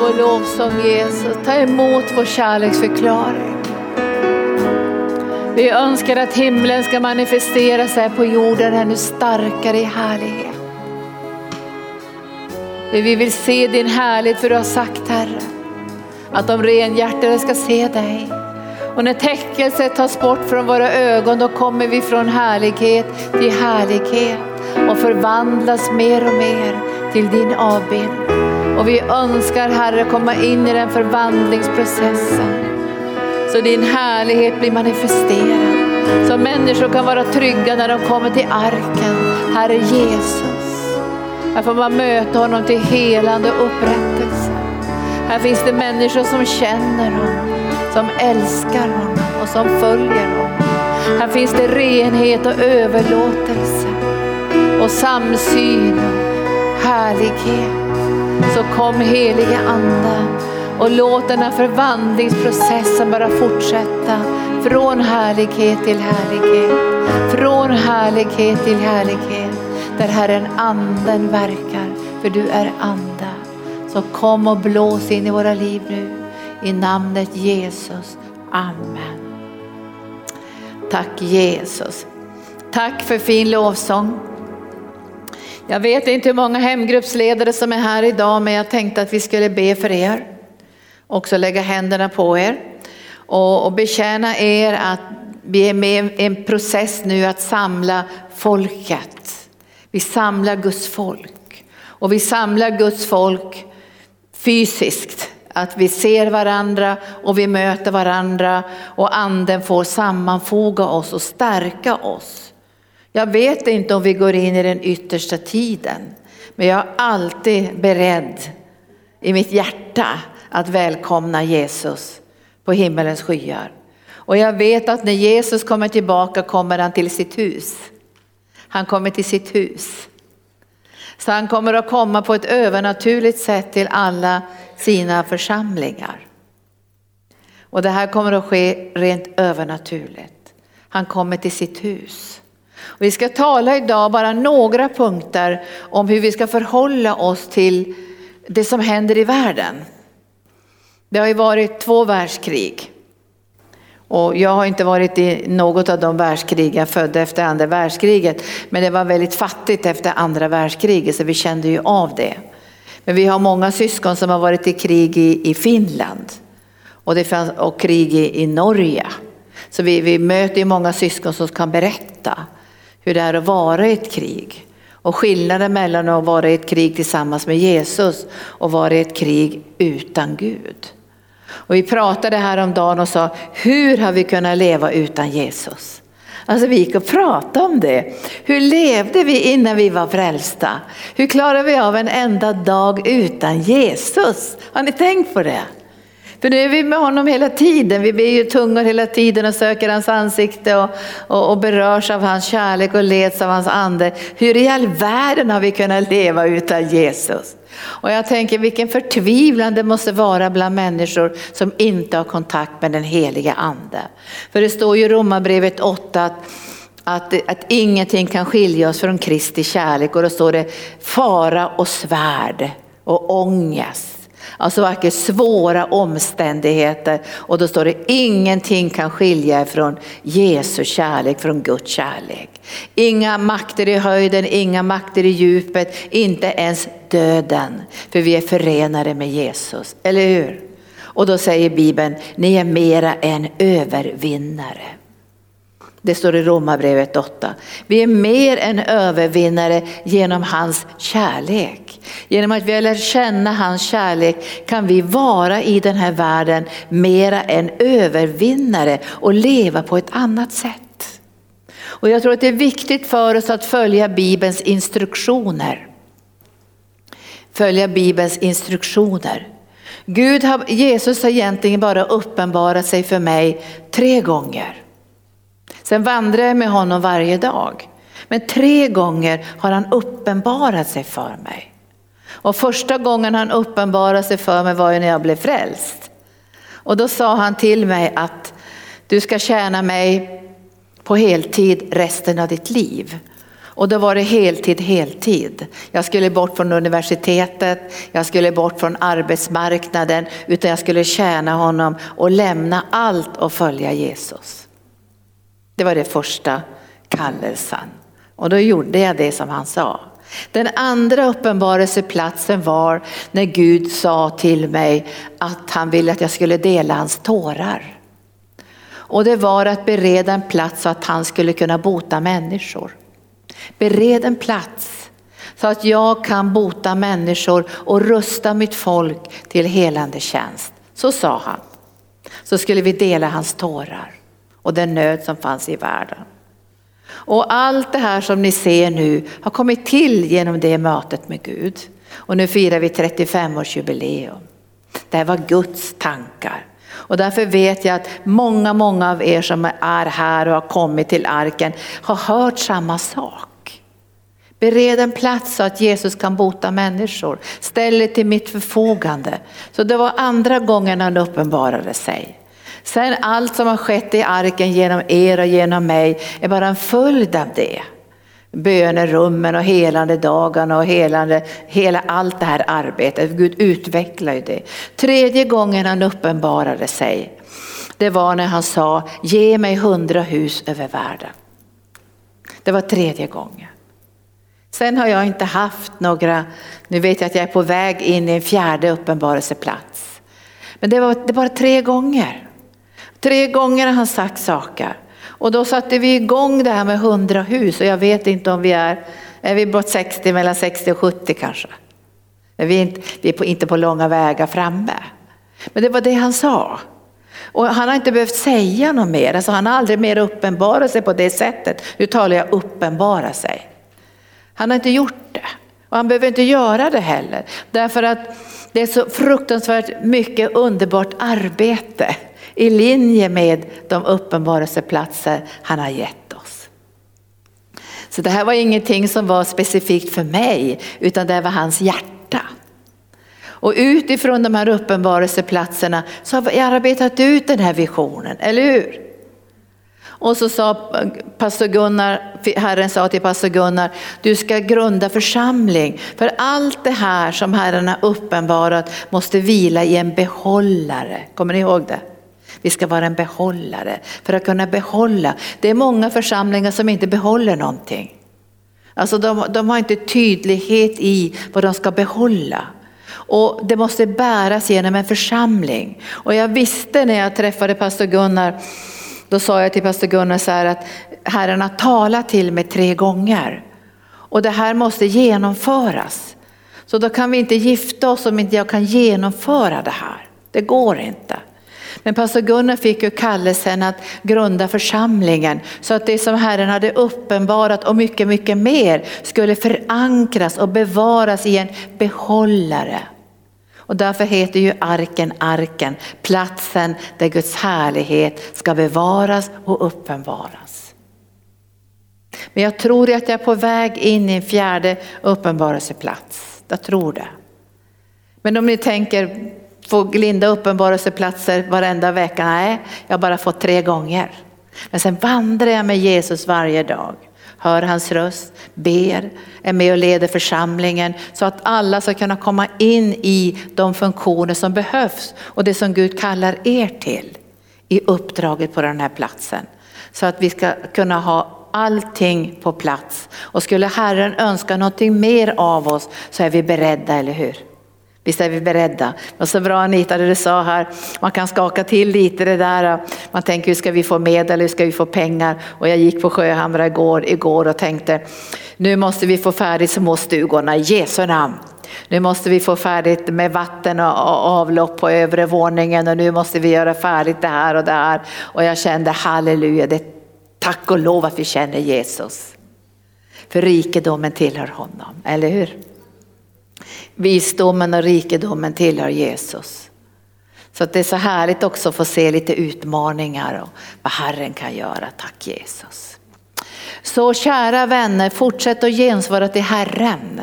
vår lovsång Jesus. Ta emot vår kärleksförklaring. Vi önskar att himlen ska manifestera sig på jorden ännu starkare i härlighet. Vi vill se din härlighet för du har sagt Herre att de renhjärtade ska se dig. Och när täckelset tas bort från våra ögon då kommer vi från härlighet till härlighet och förvandlas mer och mer till din avbild. Och vi önskar Herre komma in i den förvandlingsprocessen. Så din härlighet blir manifesterad. Så människor kan vara trygga när de kommer till arken. Herre Jesus. Här får man möta honom till helande och upprättelse. Här finns det människor som känner honom, som älskar honom och som följer honom. Här finns det renhet och överlåtelse och samsyn och härlighet. Så kom helige Ande och låt den här förvandlingsprocessen bara fortsätta från härlighet till härlighet. Från härlighet till härlighet där Herren anden verkar, för du är ande. Så kom och blås in i våra liv nu i namnet Jesus. Amen. Tack Jesus. Tack för fin lovsång. Jag vet inte hur många hemgruppsledare som är här idag men jag tänkte att vi skulle be för er. Också lägga händerna på er och, och betjäna er att vi är med i en process nu att samla folket. Vi samlar Guds folk och vi samlar Guds folk fysiskt. Att vi ser varandra och vi möter varandra och anden får sammanfoga oss och stärka oss. Jag vet inte om vi går in i den yttersta tiden, men jag är alltid beredd i mitt hjärta att välkomna Jesus på himmelens skyar. Och jag vet att när Jesus kommer tillbaka kommer han till sitt hus. Han kommer till sitt hus. Så han kommer att komma på ett övernaturligt sätt till alla sina församlingar. Och det här kommer att ske rent övernaturligt. Han kommer till sitt hus. Och vi ska tala idag bara några punkter om hur vi ska förhålla oss till det som händer i världen. Det har ju varit två världskrig. Och jag har inte varit i något av de världskrig jag födde efter andra världskriget. Men det var väldigt fattigt efter andra världskriget så vi kände ju av det. Men vi har många syskon som har varit i krig i, i Finland. Och, det fanns, och krig i, i Norge. Så vi, vi möter ju många syskon som kan berätta hur det är att vara i ett krig. Och skillnaden mellan att vara i ett krig tillsammans med Jesus och vara i ett krig utan Gud. Och vi pratade här om dagen och sa, hur har vi kunnat leva utan Jesus? Alltså vi gick och pratade om det. Hur levde vi innan vi var frälsta? Hur klarar vi av en enda dag utan Jesus? Har ni tänkt på det? För nu är vi med honom hela tiden. Vi ber ju tungor hela tiden och söker hans ansikte och, och, och, berörs av hans kärlek och leds av hans ande. Hur i all världen har vi kunnat leva utan Jesus? Och jag tänker vilken förtvivlan det måste vara bland människor som inte har kontakt med den heliga ande. För det står ju i Romarbrevet 8 att att, att ingenting kan skilja oss från Kristi kärlek och då står det fara och svärd och ångest. Alltså varken svåra omständigheter och då står det ingenting kan skilja från Jesu kärlek, från Guds kärlek. Inga makter i höjden, inga makter i djupet, inte ens döden. För vi är förenade med Jesus, eller hur? Och då säger Bibeln, ni är mera än övervinnare. Det står i Romarbrevet 8. Vi är mer än övervinnare genom hans kärlek. Genom att vi har lärt känna hans kärlek kan vi vara i den här världen mera än övervinnare och leva på ett annat sätt. Och jag tror att det är viktigt för oss att följa Bibelns instruktioner. Följa Bibelns instruktioner. Gud har, Jesus har egentligen bara uppenbarat sig för mig tre gånger. Sen vandrar jag med honom varje dag. Men tre gånger har han uppenbarat sig för mig. Och första gången han uppenbarade sig för mig var ju när jag blev frälst. Och då sa han till mig att du ska tjäna mig på heltid resten av ditt liv. Och då var det heltid, heltid. Jag skulle bort från universitetet, jag skulle bort från arbetsmarknaden, utan jag skulle tjäna honom och lämna allt och följa Jesus. Det var det första kallelsen. Och då gjorde jag det som han sa. Den andra uppenbarelseplatsen var när Gud sa till mig att han ville att jag skulle dela hans tårar. Och det var att bereda en plats så att han skulle kunna bota människor. Bered en plats så att jag kan bota människor och rusta mitt folk till helande tjänst. Så sa han. Så skulle vi dela hans tårar och den nöd som fanns i världen. Och allt det här som ni ser nu har kommit till genom det mötet med Gud. Och nu firar vi 35-årsjubileum. Det här var Guds tankar. Och därför vet jag att många, många av er som är här och har kommit till arken har hört samma sak. Bered en plats så att Jesus kan bota människor. Ställ det till mitt förfogande. Så det var andra gången han uppenbarade sig. Sen allt som har skett i arken genom er och genom mig är bara en följd av det. Bönerummen och helande dagarna och helande, hela allt det här arbetet. Gud utvecklar ju det. Tredje gången han uppenbarade sig, det var när han sa ge mig hundra hus över världen. Det var tredje gången. Sen har jag inte haft några, nu vet jag att jag är på väg in i en fjärde uppenbarelseplats. Men det var, det var tre gånger. Tre gånger har han sagt saker. Och då satte vi igång det här med hundra hus och jag vet inte om vi är, är vi bort 60, mellan 60 och 70 kanske. Men vi är inte, vi är på, inte på långa vägar framme. Men det var det han sa. Och han har inte behövt säga något mer, alltså han har aldrig mer uppenbarat sig på det sättet. Nu talar jag uppenbara sig. Han har inte gjort det. Och han behöver inte göra det heller. Därför att det är så fruktansvärt mycket underbart arbete i linje med de uppenbarelseplatser han har gett oss. Så det här var ingenting som var specifikt för mig utan det var hans hjärta. Och utifrån de här uppenbarelseplatserna så har vi arbetat ut den här visionen, eller hur? Och så sa pastor Gunnar, Herren sa till pastor Gunnar, du ska grunda församling. För allt det här som Herren har uppenbarat måste vila i en behållare. Kommer ni ihåg det? Vi ska vara en behållare för att kunna behålla. Det är många församlingar som inte behåller någonting. Alltså de, de har inte tydlighet i vad de ska behålla. Och det måste bäras genom en församling. Och jag visste när jag träffade pastor Gunnar, då sa jag till pastor Gunnar så här att Herren har talat till mig tre gånger. Och det här måste genomföras. Så då kan vi inte gifta oss om inte jag kan genomföra det här. Det går inte. Men pastor Gunnar fick ju kallelsen att grunda församlingen så att det som Herren hade uppenbarat och mycket, mycket mer skulle förankras och bevaras i en behållare. Och därför heter ju arken arken, platsen där Guds härlighet ska bevaras och uppenbaras. Men jag tror att jag är på väg in i en fjärde uppenbarelseplats. Jag tror det. Men om ni tänker få glinda uppenbarelseplatser varenda vecka. Nej, jag har bara fått tre gånger. Men sen vandrar jag med Jesus varje dag. Hör hans röst, ber, är med och leder församlingen så att alla ska kunna komma in i de funktioner som behövs och det som Gud kallar er till i uppdraget på den här platsen. Så att vi ska kunna ha allting på plats. Och skulle Herren önska någonting mer av oss så är vi beredda, eller hur? Visst är vi beredda? Men så bra Anita det du sa här, man kan skaka till lite det där, man tänker hur ska vi få medel, hur ska vi få pengar? Och jag gick på Sjöhamra igår, igår och tänkte nu måste vi få färdigt småstugorna i Jesu namn. Nu måste vi få färdigt med vatten och avlopp på övre våningen och nu måste vi göra färdigt det här och det här. Och jag kände halleluja, det tack och lov att vi känner Jesus. För rikedomen tillhör honom, eller hur? Visdomen och rikedomen tillhör Jesus. Så det är så härligt också att få se lite utmaningar och vad Herren kan göra. Tack Jesus. Så kära vänner, fortsätt att gensvara till Herren.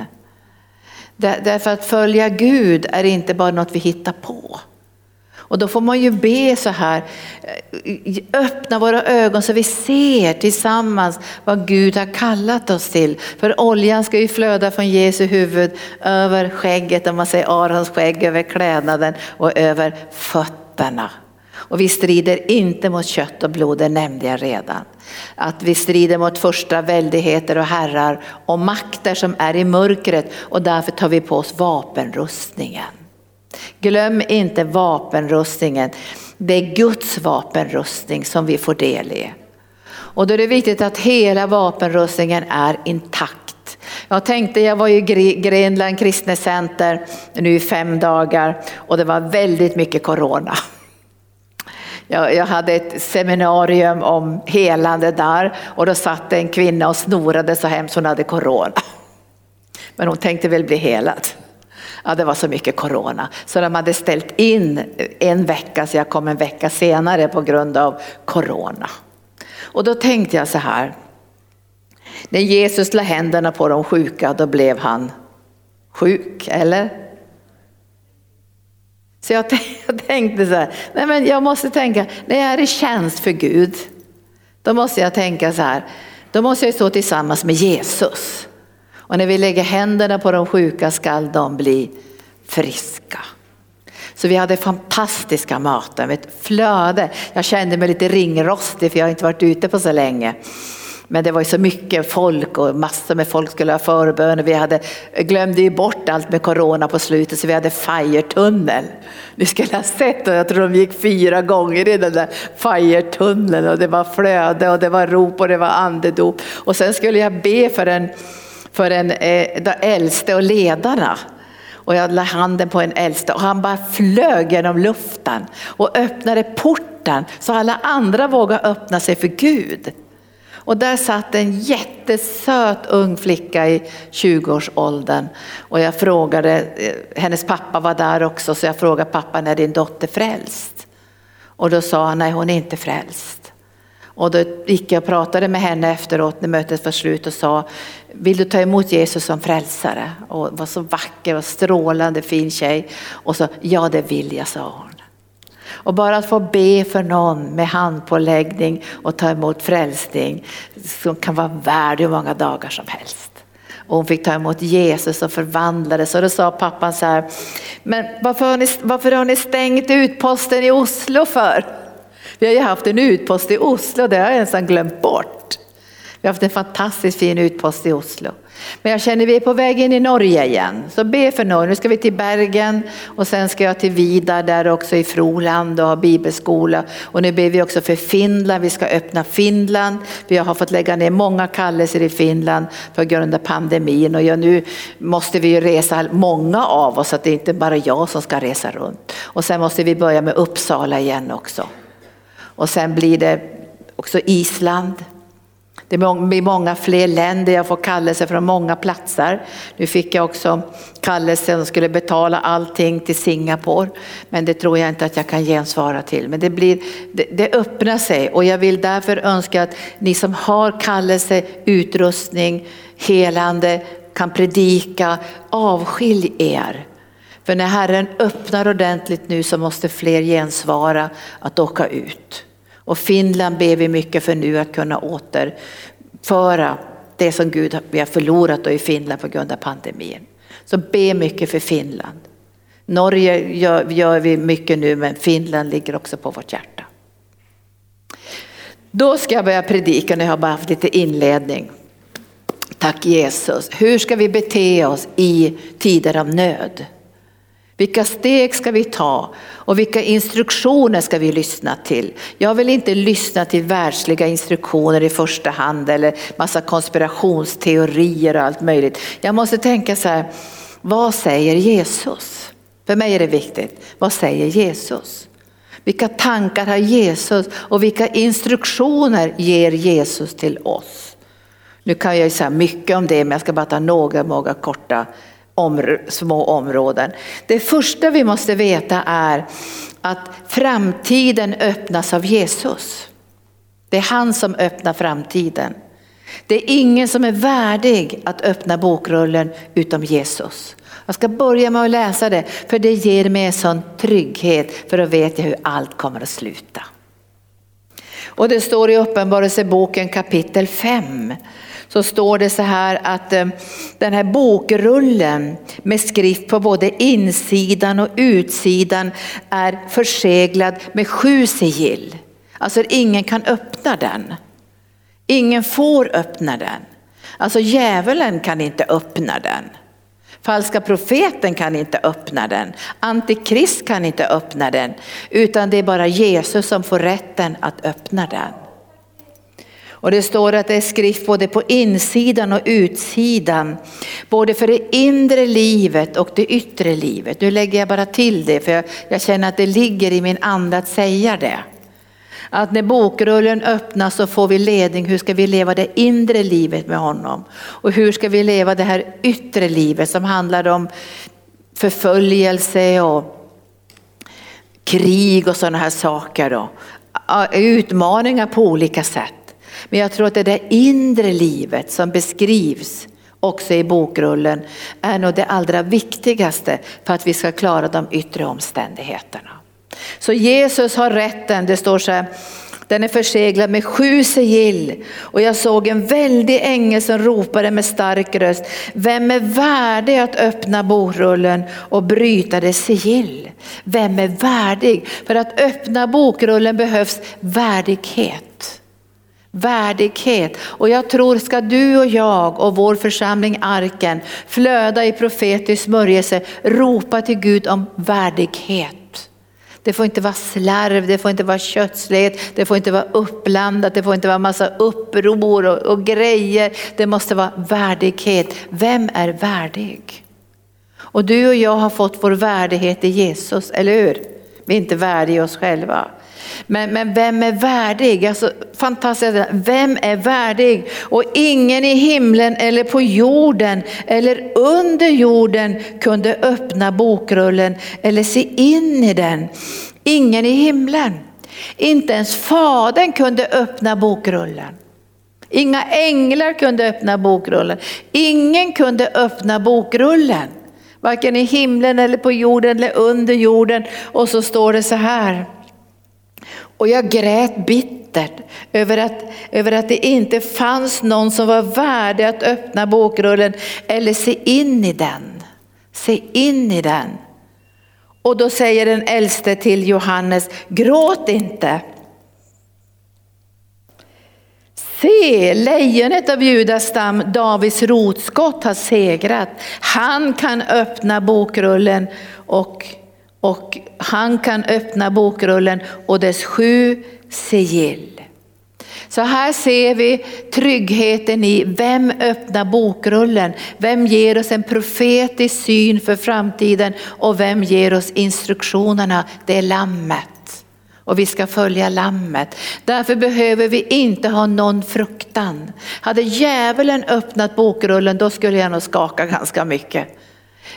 Därför att följa Gud är inte bara något vi hittar på. Och då får man ju be så här, eh, öppna våra ögon så vi ser tillsammans vad Gud har kallat oss till. För oljan ska ju flöda från Jesu huvud över skägget, om man säger Arons skägg, över klädnaden och över fötterna. Och vi strider inte mot kött och blod, det nämnde jag redan. Att vi strider mot första väldigheter och herrar och makter som är i mörkret och därför tar vi på oss vapenrustningen. Glöm inte vapenrustningen. Det är Guds vapenrustning som vi får del i. Och då är det viktigt att hela vapenrustningen är intakt. Jag tänkte, jag var i Grenland kristnecenter nu i fem dagar och det var väldigt mycket corona. Jag, jag, hade ett seminarium om helande där och då satt en kvinna och snorade så hemskt, hon hade corona. Men hon tänkte väl bli helad. Ja, det var så mycket corona. Så de hade ställt in eh, en vecka, så jag kom en vecka senare på grund av corona. Och då tänkte jag så här. När Jesus la händerna på de sjuka, då blev han sjuk, eller? Så jag tänkte så här, nej men jag måste tänka, när jag är i tjänst för Gud, då måste jag tänka så här, då måste jag stå tillsammans med Jesus. Och när vi lägger händerna på de sjuka skall de bli friska. Så vi hade fantastiska möten, ett flöde. Jag kände mig lite ringrostig för jag har inte varit ute på så länge. Men det var ju så mycket folk och massor med folk skulle ha förbön vi hade, glömde ju bort allt med corona på slutet så vi hade Firetunnel. Ni skulle ha sett och jag tror de gick fyra gånger i den där Firetunneln. och det var flöde och det var rop och det var andedop. Och sen skulle jag be för en, för en eh, de äldste och ledarna. Och jag la handen på en äldste och han bara flög genom luften och öppnade porten så alla andra vågade öppna sig för Gud. Och där satt en jättesöt ung flicka i 20-årsåldern. Och jag frågade, eh, hennes pappa var där också, så jag frågade pappa när din dotter frälst? Och då sa han, nej hon är inte frälst. Och då gick jag och pratade med henne efteråt när mötet var slut och sa, vill du ta emot Jesus som frälsare? Och var så vacker och strålande fin tjej. Och så, ja det vill jag, sa hon. Och bara att få be för någon med handpåläggning och ta emot frälsning som kan vara värd hur många dagar som helst. Och hon fick ta emot Jesus och förvandlades och då sa pappan så här, men varför har ni, varför har ni stängt utposten i Oslo för? Vi har ju haft en utpost i Oslo, det har jag nästan glömt bort. Vi har haft en fantastiskt fin utpost i Oslo. Men jag känner vi är på väg in i Norge igen. Så be för Norge. Nu ska vi till Bergen och sen ska jag till Vidar där också i Froland och ha bibelskola. Och nu ber vi också för Finland. Vi ska öppna Finland. Vi har fått lägga ner många kallelser i Finland på grund av pandemin. Och ja, nu måste vi ju resa många av oss så att det inte bara jag som ska resa runt. Och sen måste vi börja med Uppsala igen också. Och sen blir det också Island. Det blir många fler länder, jag får kallelse från många platser. Nu fick jag också kallelsen och skulle betala allting till Singapore. Men det tror jag inte att jag kan gensvara till. Men det, blir, det, det öppnar sig och jag vill därför önska att ni som har kallelse, utrustning, helande, kan predika, avskilj er. För när Herren öppnar ordentligt nu så måste fler gensvara att åka ut. Och Finland ber vi mycket för nu att kunna återföra det som Gud vi har förlorat i Finland på grund av pandemin. Så be mycket för Finland. Norge gör, gör vi mycket nu men Finland ligger också på vårt hjärta. Då ska jag börja predika, nu har jag bara haft lite inledning. Tack Jesus. Hur ska vi bete oss i tider av nöd? Vilka steg ska vi ta och vilka instruktioner ska vi lyssna till? Jag vill inte lyssna till världsliga instruktioner i första hand eller massa konspirationsteorier och allt möjligt. Jag måste tänka så här, vad säger Jesus? För mig är det viktigt, vad säger Jesus? Vilka tankar har Jesus och vilka instruktioner ger Jesus till oss? Nu kan jag säga mycket om det men jag ska bara ta några, några korta om, små områden. Det första vi måste veta är att framtiden öppnas av Jesus. Det är han som öppnar framtiden. Det är ingen som är värdig att öppna bokrullen utom Jesus. Jag ska börja med att läsa det för det ger mig en sån trygghet för då vet jag hur allt kommer att sluta. Och det står i Uppenbarelseboken kapitel 5 så står det så här att eh, den här bokrullen med skrift på både insidan och utsidan är förseglad med sju sigill. Alltså ingen kan öppna den. Ingen får öppna den. Alltså djävulen kan inte öppna den. Falska profeten kan inte öppna den. Antikrist kan inte öppna den. Utan det är bara Jesus som får rätten att öppna den. Och det står att det är skrift både på insidan och utsidan. Både för det inre livet och det yttre livet. Nu lägger jag bara till det för jag, jag känner att det ligger i min ande att säga det. Att när bokrullen öppnas så får vi ledning, hur ska vi leva det inre livet med honom? Och hur ska vi leva det här yttre livet som handlar om förföljelse och krig och sådana här saker. Då. Utmaningar på olika sätt. Men jag tror att det där inre livet som beskrivs också i bokrullen är nog det allra viktigaste för att vi ska klara de yttre omständigheterna. Så Jesus har rätten, det står så här, den är förseglad med sju sigill och jag såg en väldig ängel som ropade med stark röst. Vem är värdig att öppna bokrullen och bryta dess sigill? Vem är värdig? För att öppna bokrullen behövs värdighet. Värdighet. Och jag tror ska du och jag och vår församling Arken flöda i profetisk smörjelse, ropa till Gud om värdighet. Det får inte vara slarv, det får inte vara kötslighet, det får inte vara uppblandat, det får inte vara massa uppror och, och grejer. Det måste vara värdighet. Vem är värdig? Och du och jag har fått vår värdighet i Jesus, eller hur? Vi är inte värdiga oss själva. Men, men vem är värdig? Alltså, fantastiskt, vem är värdig? Och ingen i himlen eller på jorden eller under jorden kunde öppna bokrullen eller se in i den. Ingen i himlen. Inte ens Fadern kunde öppna bokrullen. Inga änglar kunde öppna bokrullen. Ingen kunde öppna bokrullen. Varken i himlen eller på jorden eller under jorden. Och så står det så här. Och jag grät bittert över att, över att det inte fanns någon som var värdig att öppna bokrullen eller se in i den. Se in i den. Och då säger den äldste till Johannes, gråt inte. Se, lejonet av Judas stam, Davids rotskott har segrat. Han kan öppna bokrullen och och han kan öppna bokrullen och dess sju sigill. Så här ser vi tryggheten i vem öppnar bokrullen, vem ger oss en profetisk syn för framtiden och vem ger oss instruktionerna, det är lammet. Och vi ska följa lammet. Därför behöver vi inte ha någon fruktan. Hade djävulen öppnat bokrullen då skulle jag nog skaka ganska mycket.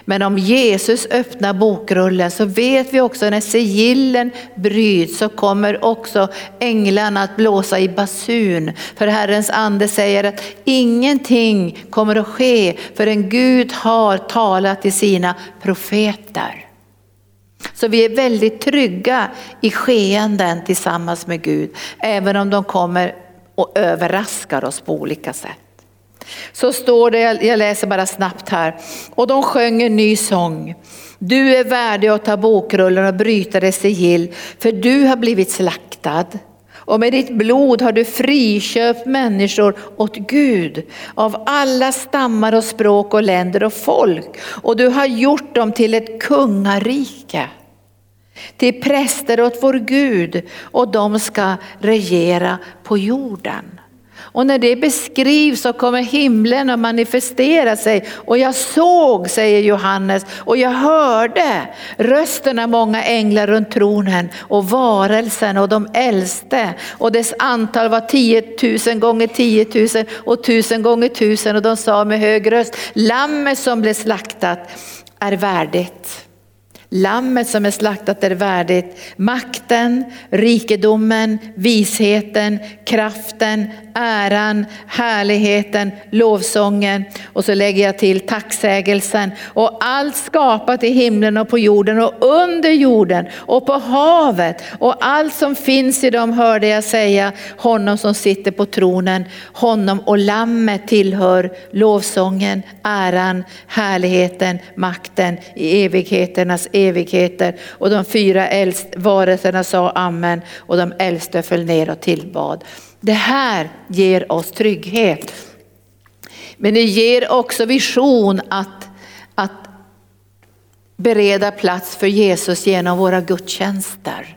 Men om Jesus öppnar bokrullen så vet vi också när sigillen bryts så kommer också änglarna att blåsa i basun. För Herrens ande säger att ingenting kommer att ske förrän Gud har talat till sina profeter. Så vi är väldigt trygga i skeenden tillsammans med Gud, även om de kommer och överraskar oss på olika sätt. Så står det, jag läser bara snabbt här, och de sjöng en ny sång. Du är värdig att ta bokrullen och bryta dess sigill, för du har blivit slaktad. Och med ditt blod har du friköpt människor åt Gud av alla stammar och språk och länder och folk. Och du har gjort dem till ett kungarike, till präster åt vår Gud och de ska regera på jorden. Och när det beskrivs så kommer himlen att manifestera sig. Och jag såg, säger Johannes, och jag hörde rösten av många änglar runt tronen och varelsen och de äldste. Och dess antal var 10 000 gånger 10 000 och tusen gånger tusen. Och de sa med hög röst, lammet som blev slaktat är värdigt Lammet som är slaktat är värdigt. Makten, rikedomen, visheten, kraften, äran, härligheten, lovsången. Och så lägger jag till tacksägelsen. Och allt skapat i himlen och på jorden och under jorden och på havet. Och allt som finns i dem hörde jag säga honom som sitter på tronen, honom och lammet tillhör lovsången, äran, härligheten, makten i evigheternas evigheter. Och de fyra äldst varelserna sa amen och de äldste föll ner och tillbad. Det här ger oss trygghet. Men det ger också vision att, att bereda plats för Jesus genom våra gudstjänster.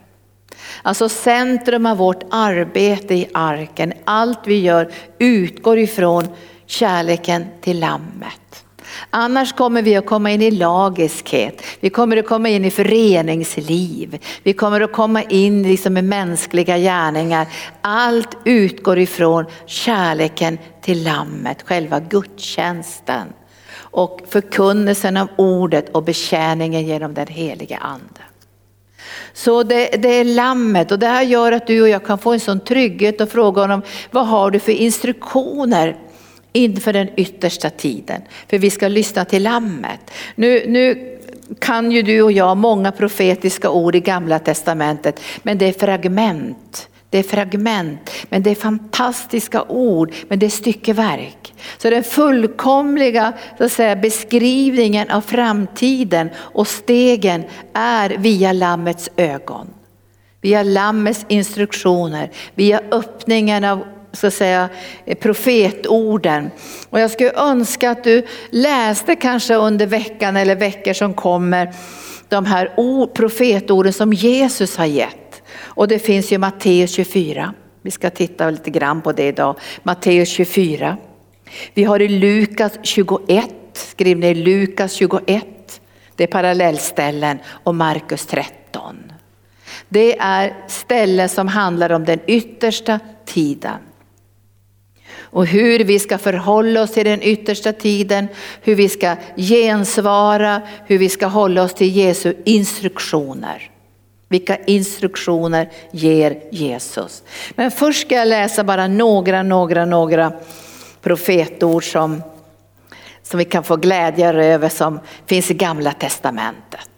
Alltså centrum av vårt arbete i arken, allt vi gör utgår ifrån kärleken till lammet. Annars kommer vi att komma in i lagiskhet, vi kommer att komma in i föreningsliv, vi kommer att komma in liksom i mänskliga gärningar. Allt utgår ifrån kärleken till lammet, själva gudstjänsten och förkunnelsen av ordet och betjäningen genom den helige ande. Så det, det, är lammet och det här gör att du och jag kan få en sån trygghet och fråga honom, vad har du för instruktioner inför den yttersta tiden. För vi ska lyssna till lammet. Nu, nu kan ju du och jag många profetiska ord i gamla testamentet, men det är fragment. Det är fragment, men det är fantastiska ord, men det är styckeverk. Så den fullkomliga så att säga, beskrivningen av framtiden och stegen är via Lammets ögon. Via Lammets instruktioner, via öppningen av så säga, eh, profetorden. Och jag skulle önska att du läste kanske under veckan eller veckor som kommer de här profetorden som Jesus har gett. Och det finns ju Matteus 24. Vi ska titta lite grann på det idag. Matteus 24. Vi har i Lukas 21, skriv ner Lukas 21. Det är parallellställen och Markus 13. Det är ställen som handlar om den yttersta tiden och hur vi ska förhålla oss till den yttersta tiden, hur vi ska gensvara, hur vi ska hålla oss till Jesu instruktioner. Vilka instruktioner ger Jesus? Men först ska jag läsa bara några, några, några profetord som, som vi kan få glädje över som finns i gamla testamentet.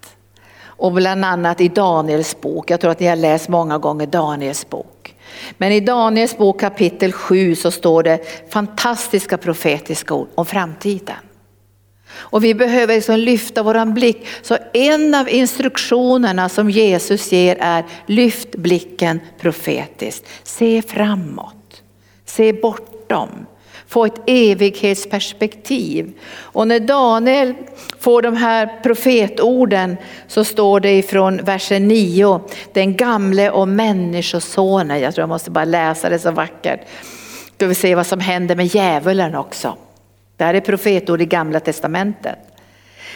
Och bland annat i Daniels bok, jag tror att ni har läst många gånger Daniels bok. Men i Daniels bok kapitel 7 så står det fantastiska profetiska ord om framtiden. Och vi behöver liksom lyfta våran blick. Så en av instruktionerna som Jesus ger är lyft blicken profetiskt. Se framåt, se bortom få ett evighetsperspektiv. Och när Daniel får de här profetorden så står det ifrån versen 9, den gamle och människosonen. Jag tror jag måste bara läsa det så vackert. Ska vi se vad som händer med djävulen också. Det här är profetord i gamla testamentet.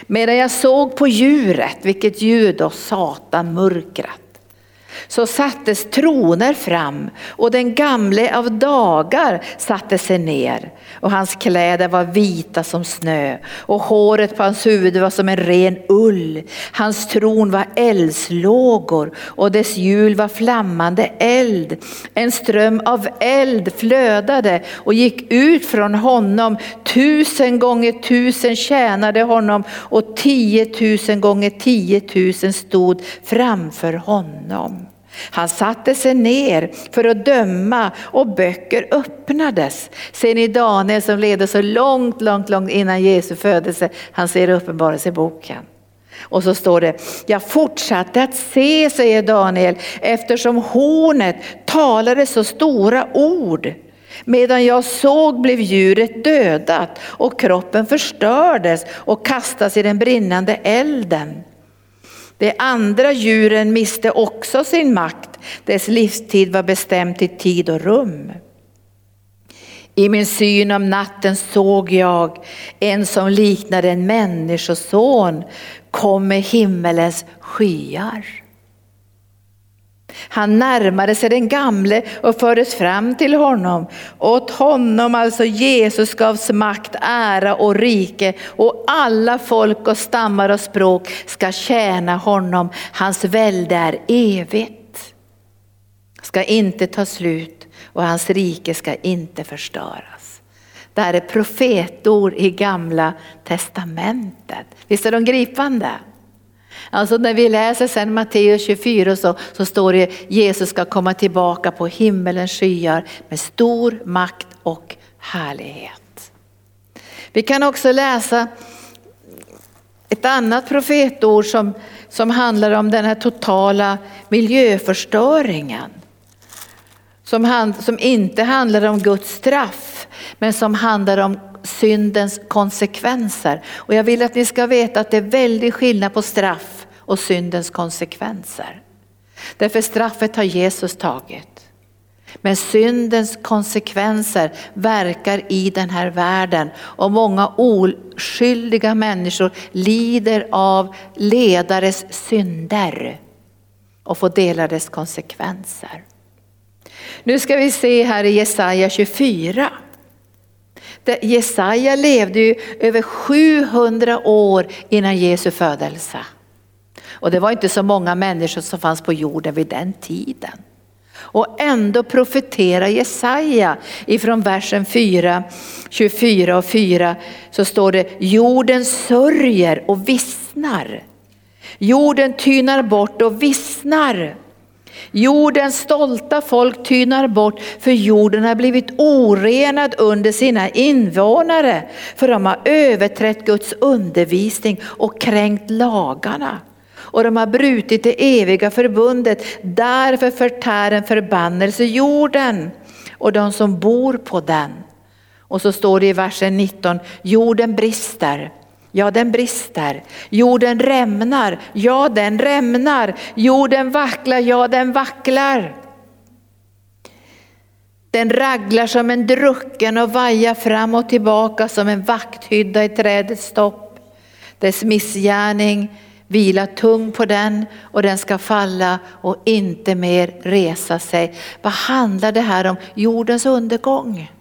Medan jag såg på djuret, vilket djur då? Satan, mörkret så sattes troner fram och den gamle av dagar satte sig ner och hans kläder var vita som snö och håret på hans huvud var som en ren ull. Hans tron var eldslågor och dess hjul var flammande eld. En ström av eld flödade och gick ut från honom. Tusen gånger tusen tjänade honom och tiotusen gånger tiotusen stod framför honom. Han satte sig ner för att döma och böcker öppnades. Ser ni Daniel som levde så långt, långt, långt innan Jesu födelse. Han ser uppenbarelseboken. Och så står det, jag fortsatte att se, säger Daniel, eftersom hornet talade så stora ord. Medan jag såg blev djuret dödat och kroppen förstördes och kastas i den brinnande elden. De andra djuren miste också sin makt, dess livstid var bestämd till tid och rum. I min syn om natten såg jag en som liknade en människoson kom med himmelens skyar. Han närmade sig den gamle och fördes fram till honom. Åt honom, alltså Jesus, gavs makt, ära och rike och alla folk och stammar och språk ska tjäna honom. Hans välde är evigt, ska inte ta slut och hans rike ska inte förstöras. Det här är profetord i gamla testamentet. Visst är de gripande? Alltså när vi läser sen Matteus 24 så, så står det Jesus ska komma tillbaka på himmelens skyar med stor makt och härlighet. Vi kan också läsa ett annat profetord som, som handlar om den här totala miljöförstöringen. Som, hand, som inte handlar om Guds straff men som handlar om syndens konsekvenser. Och jag vill att ni ska veta att det är väldigt skillnad på straff och syndens konsekvenser. Därför straffet har Jesus tagit. Men syndens konsekvenser verkar i den här världen och många oskyldiga människor lider av ledares synder och får dela dess konsekvenser. Nu ska vi se här i Jesaja 24. Jesaja levde ju över 700 år innan Jesu födelse. Och det var inte så många människor som fanns på jorden vid den tiden. Och ändå profeterar Jesaja ifrån versen 4, 24 och 4 så står det jorden sörjer och vissnar. Jorden tynar bort och vissnar. Jordens stolta folk tynar bort för jorden har blivit orenad under sina invånare för de har överträtt Guds undervisning och kränkt lagarna och de har brutit det eviga förbundet. Därför förtär en förbannelse jorden och de som bor på den. Och så står det i versen 19, jorden brister. Ja, den brister. Jorden rämnar. Ja, den rämnar. Jorden vacklar. Ja, den vacklar. Den raglar som en drucken och vajar fram och tillbaka som en vakthydda i trädets topp. Dess missgärning vila tung på den och den ska falla och inte mer resa sig. Vad handlar det här om? Jordens undergång.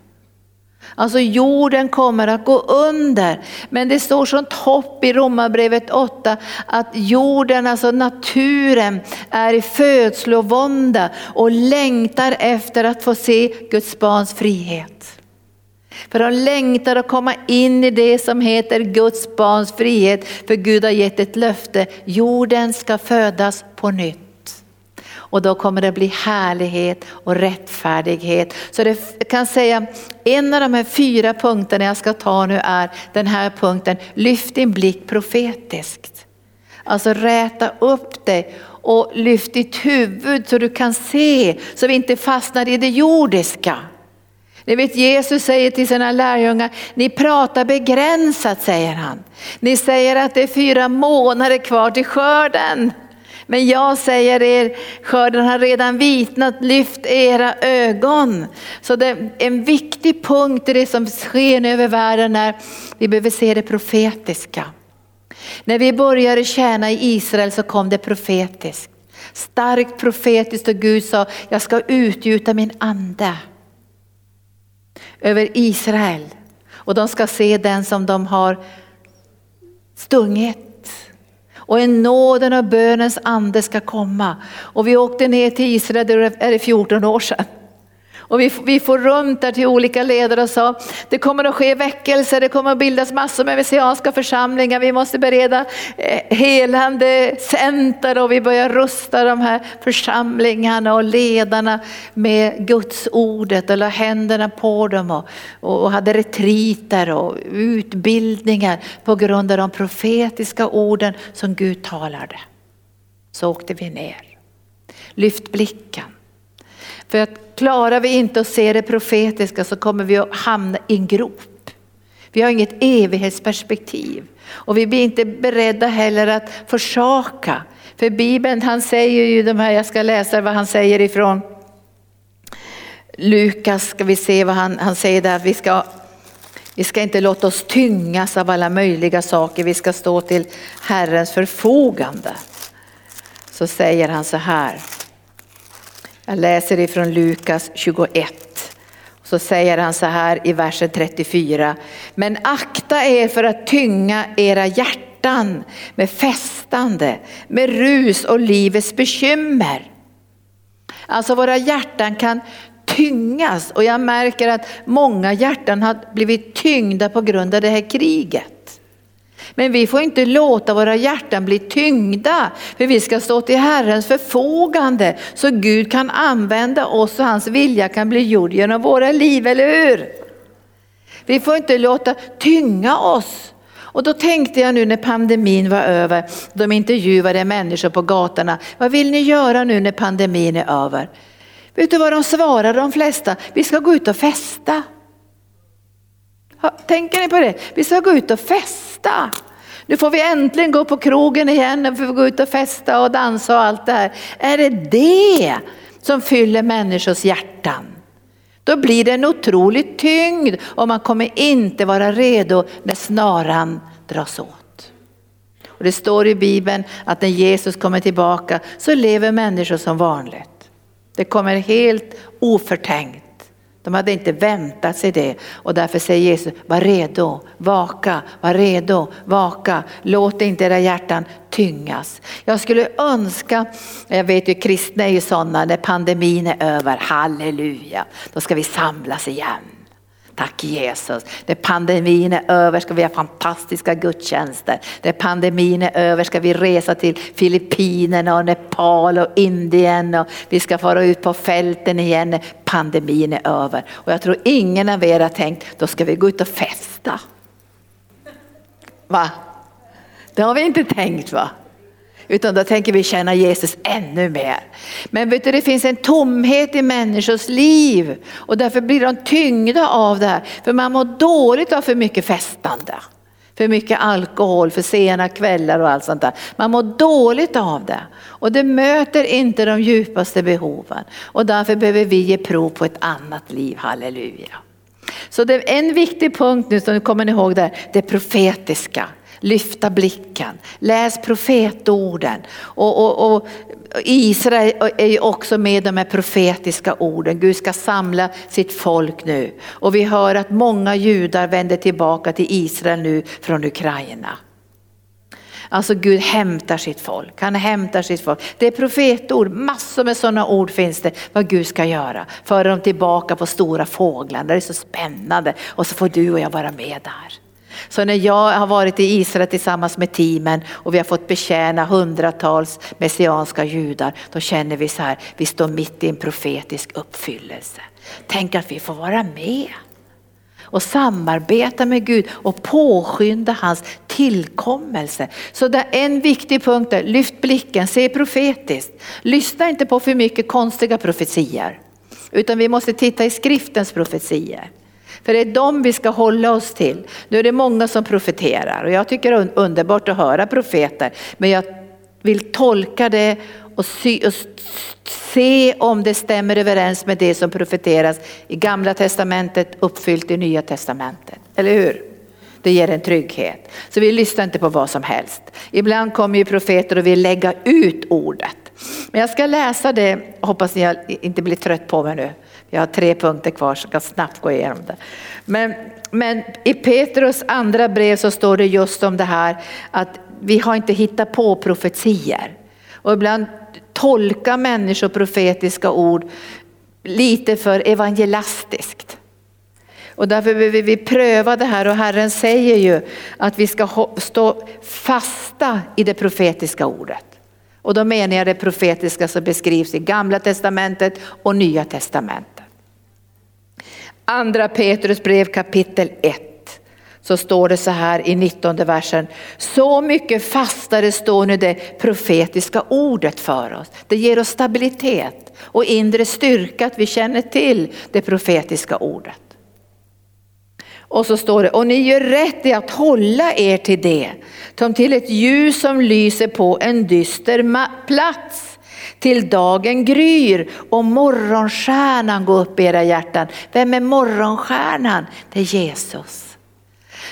Alltså jorden kommer att gå under. Men det står sånt hopp i Romarbrevet 8 att jorden, alltså naturen, är i födslovånda och längtar efter att få se Guds barns frihet. För de längtar att komma in i det som heter Guds barns frihet. För Gud har gett ett löfte, jorden ska födas på nytt. Och då kommer det bli härlighet och rättfärdighet. Så det kan säga, en av de här fyra punkterna jag ska ta nu är den här punkten, lyft din blick profetiskt. Alltså räta upp dig och lyft ditt huvud så du kan se, så vi inte fastnar i det jordiska. Ni vet Jesus säger till sina lärjungar, ni pratar begränsat säger han. Ni säger att det är fyra månader kvar till skörden. Men jag säger er, skörden har redan vitnat, lyft era ögon. Så det är en viktig punkt i det som sker nu över världen är, vi behöver se det profetiska. När vi började tjäna i Israel så kom det profetiskt. Starkt profetiskt och Gud sa, jag ska utgjuta min ande över Israel. Och de ska se den som de har stungit. Och en nåden och bönens ande ska komma. Och vi åkte ner till Israel, det är 14 år sedan. Och vi, vi får runt där till olika ledare och sa, det kommer att ske väckelser, det kommer att bildas massor med messianska församlingar, vi måste bereda eh, helande center och vi börjar rusta de här församlingarna och ledarna med Guds ordet och la händerna på dem och, och hade retriter och utbildningar på grund av de profetiska orden som Gud talade. Så åkte vi ner. Lyft blicken. För att klarar vi inte att se det profetiska så kommer vi att hamna i en grop. Vi har inget evighetsperspektiv och vi blir inte beredda heller att försaka. För Bibeln, han säger ju de här, jag ska läsa vad han säger ifrån Lukas, ska vi se vad han, han säger där, vi ska, vi ska inte låta oss tyngas av alla möjliga saker, vi ska stå till Herrens förfogande. Så säger han så här, jag läser ifrån Lukas 21. Så säger han så här i versen 34. Men akta er för att tynga era hjärtan med festande, med rus och livets bekymmer. Alltså våra hjärtan kan tyngas och jag märker att många hjärtan har blivit tyngda på grund av det här kriget. Men vi får inte låta våra hjärtan bli tyngda, för vi ska stå till Herrens förfogande så Gud kan använda oss och hans vilja kan bli gjord genom våra liv, eller hur? Vi får inte låta tynga oss. Och då tänkte jag nu när pandemin var över, de intervjuade människor på gatorna, vad vill ni göra nu när pandemin är över? Vet du vad de svarade de flesta? Vi ska gå ut och festa. Tänker ni på det? Vi ska gå ut och festa. Nu får vi äntligen gå på krogen igen och får gå ut och festa och dansa och allt det här. Är det det som fyller människors hjärtan? Då blir det en otrolig tyngd och man kommer inte vara redo när snaran dras åt. Och det står i Bibeln att när Jesus kommer tillbaka så lever människor som vanligt. Det kommer helt oförtänkt. De hade inte väntat sig det och därför säger Jesus, var redo, vaka, var redo, vaka. Låt inte era hjärtan tyngas. Jag skulle önska, jag vet ju kristna är ju sådana, när pandemin är över, halleluja, då ska vi samlas igen. Tack Jesus. När pandemin är över ska vi ha fantastiska gudstjänster. När pandemin är över ska vi resa till Filippinerna och Nepal och Indien och vi ska fara ut på fälten igen när pandemin är över. Och jag tror ingen av er har tänkt, då ska vi gå ut och festa. Va? Det har vi inte tänkt va? Utan då tänker vi känna Jesus ännu mer. Men vet du, det finns en tomhet i människors liv och därför blir de tyngda av det här. För man mår dåligt av för mycket festande. För mycket alkohol, för sena kvällar och allt sånt där. Man mår dåligt av det. Och det möter inte de djupaste behoven. Och därför behöver vi ge prov på ett annat liv, halleluja. Så det är en viktig punkt nu, som kommer ni ihåg där, det profetiska lyfta blicken, läs profetorden. Och, och, och Israel är ju också med de här profetiska orden. Gud ska samla sitt folk nu. Och vi hör att många judar vänder tillbaka till Israel nu från Ukraina. Alltså Gud hämtar sitt folk, han hämtar sitt folk. Det är profetord, massor med sådana ord finns det vad Gud ska göra. Föra dem tillbaka på stora fåglar, det är så spännande och så får du och jag vara med där. Så när jag har varit i Israel tillsammans med teamen och vi har fått betjäna hundratals messianska judar, då känner vi så här, vi står mitt i en profetisk uppfyllelse. Tänk att vi får vara med och samarbeta med Gud och påskynda hans tillkommelse. Så det är en viktig punkt där, lyft blicken, se profetiskt. Lyssna inte på för mycket konstiga profetier, utan vi måste titta i skriftens profetier. För det är dem vi ska hålla oss till. Nu är det många som profeterar och jag tycker det är underbart att höra profeter. Men jag vill tolka det och, sy, och se om det stämmer överens med det som profeteras i gamla testamentet uppfyllt i nya testamentet. Eller hur? Det ger en trygghet. Så vi lyssnar inte på vad som helst. Ibland kommer ju profeter och vill lägga ut ordet. Men jag ska läsa det, hoppas ni inte blir trött på mig nu. Jag har tre punkter kvar så jag ska snabbt gå igenom det. Men, men i Petrus andra brev så står det just om det här att vi har inte hittat på profetier. Och ibland tolkar människor profetiska ord lite för evangelastiskt. Och därför behöver vi pröva det här och Herren säger ju att vi ska stå fasta i det profetiska ordet. Och då menar jag det profetiska som beskrivs i gamla testamentet och nya testamentet. Andra Petrus brev kapitel 1 så står det så här i 19 versen. Så mycket fastare står nu det profetiska ordet för oss. Det ger oss stabilitet och inre styrka att vi känner till det profetiska ordet. Och så står det, och ni gör rätt i att hålla er till det, som till ett ljus som lyser på en dyster plats till dagen gryr och morgonstjärnan går upp i era hjärtan. Vem är morgonstjärnan? Det är Jesus.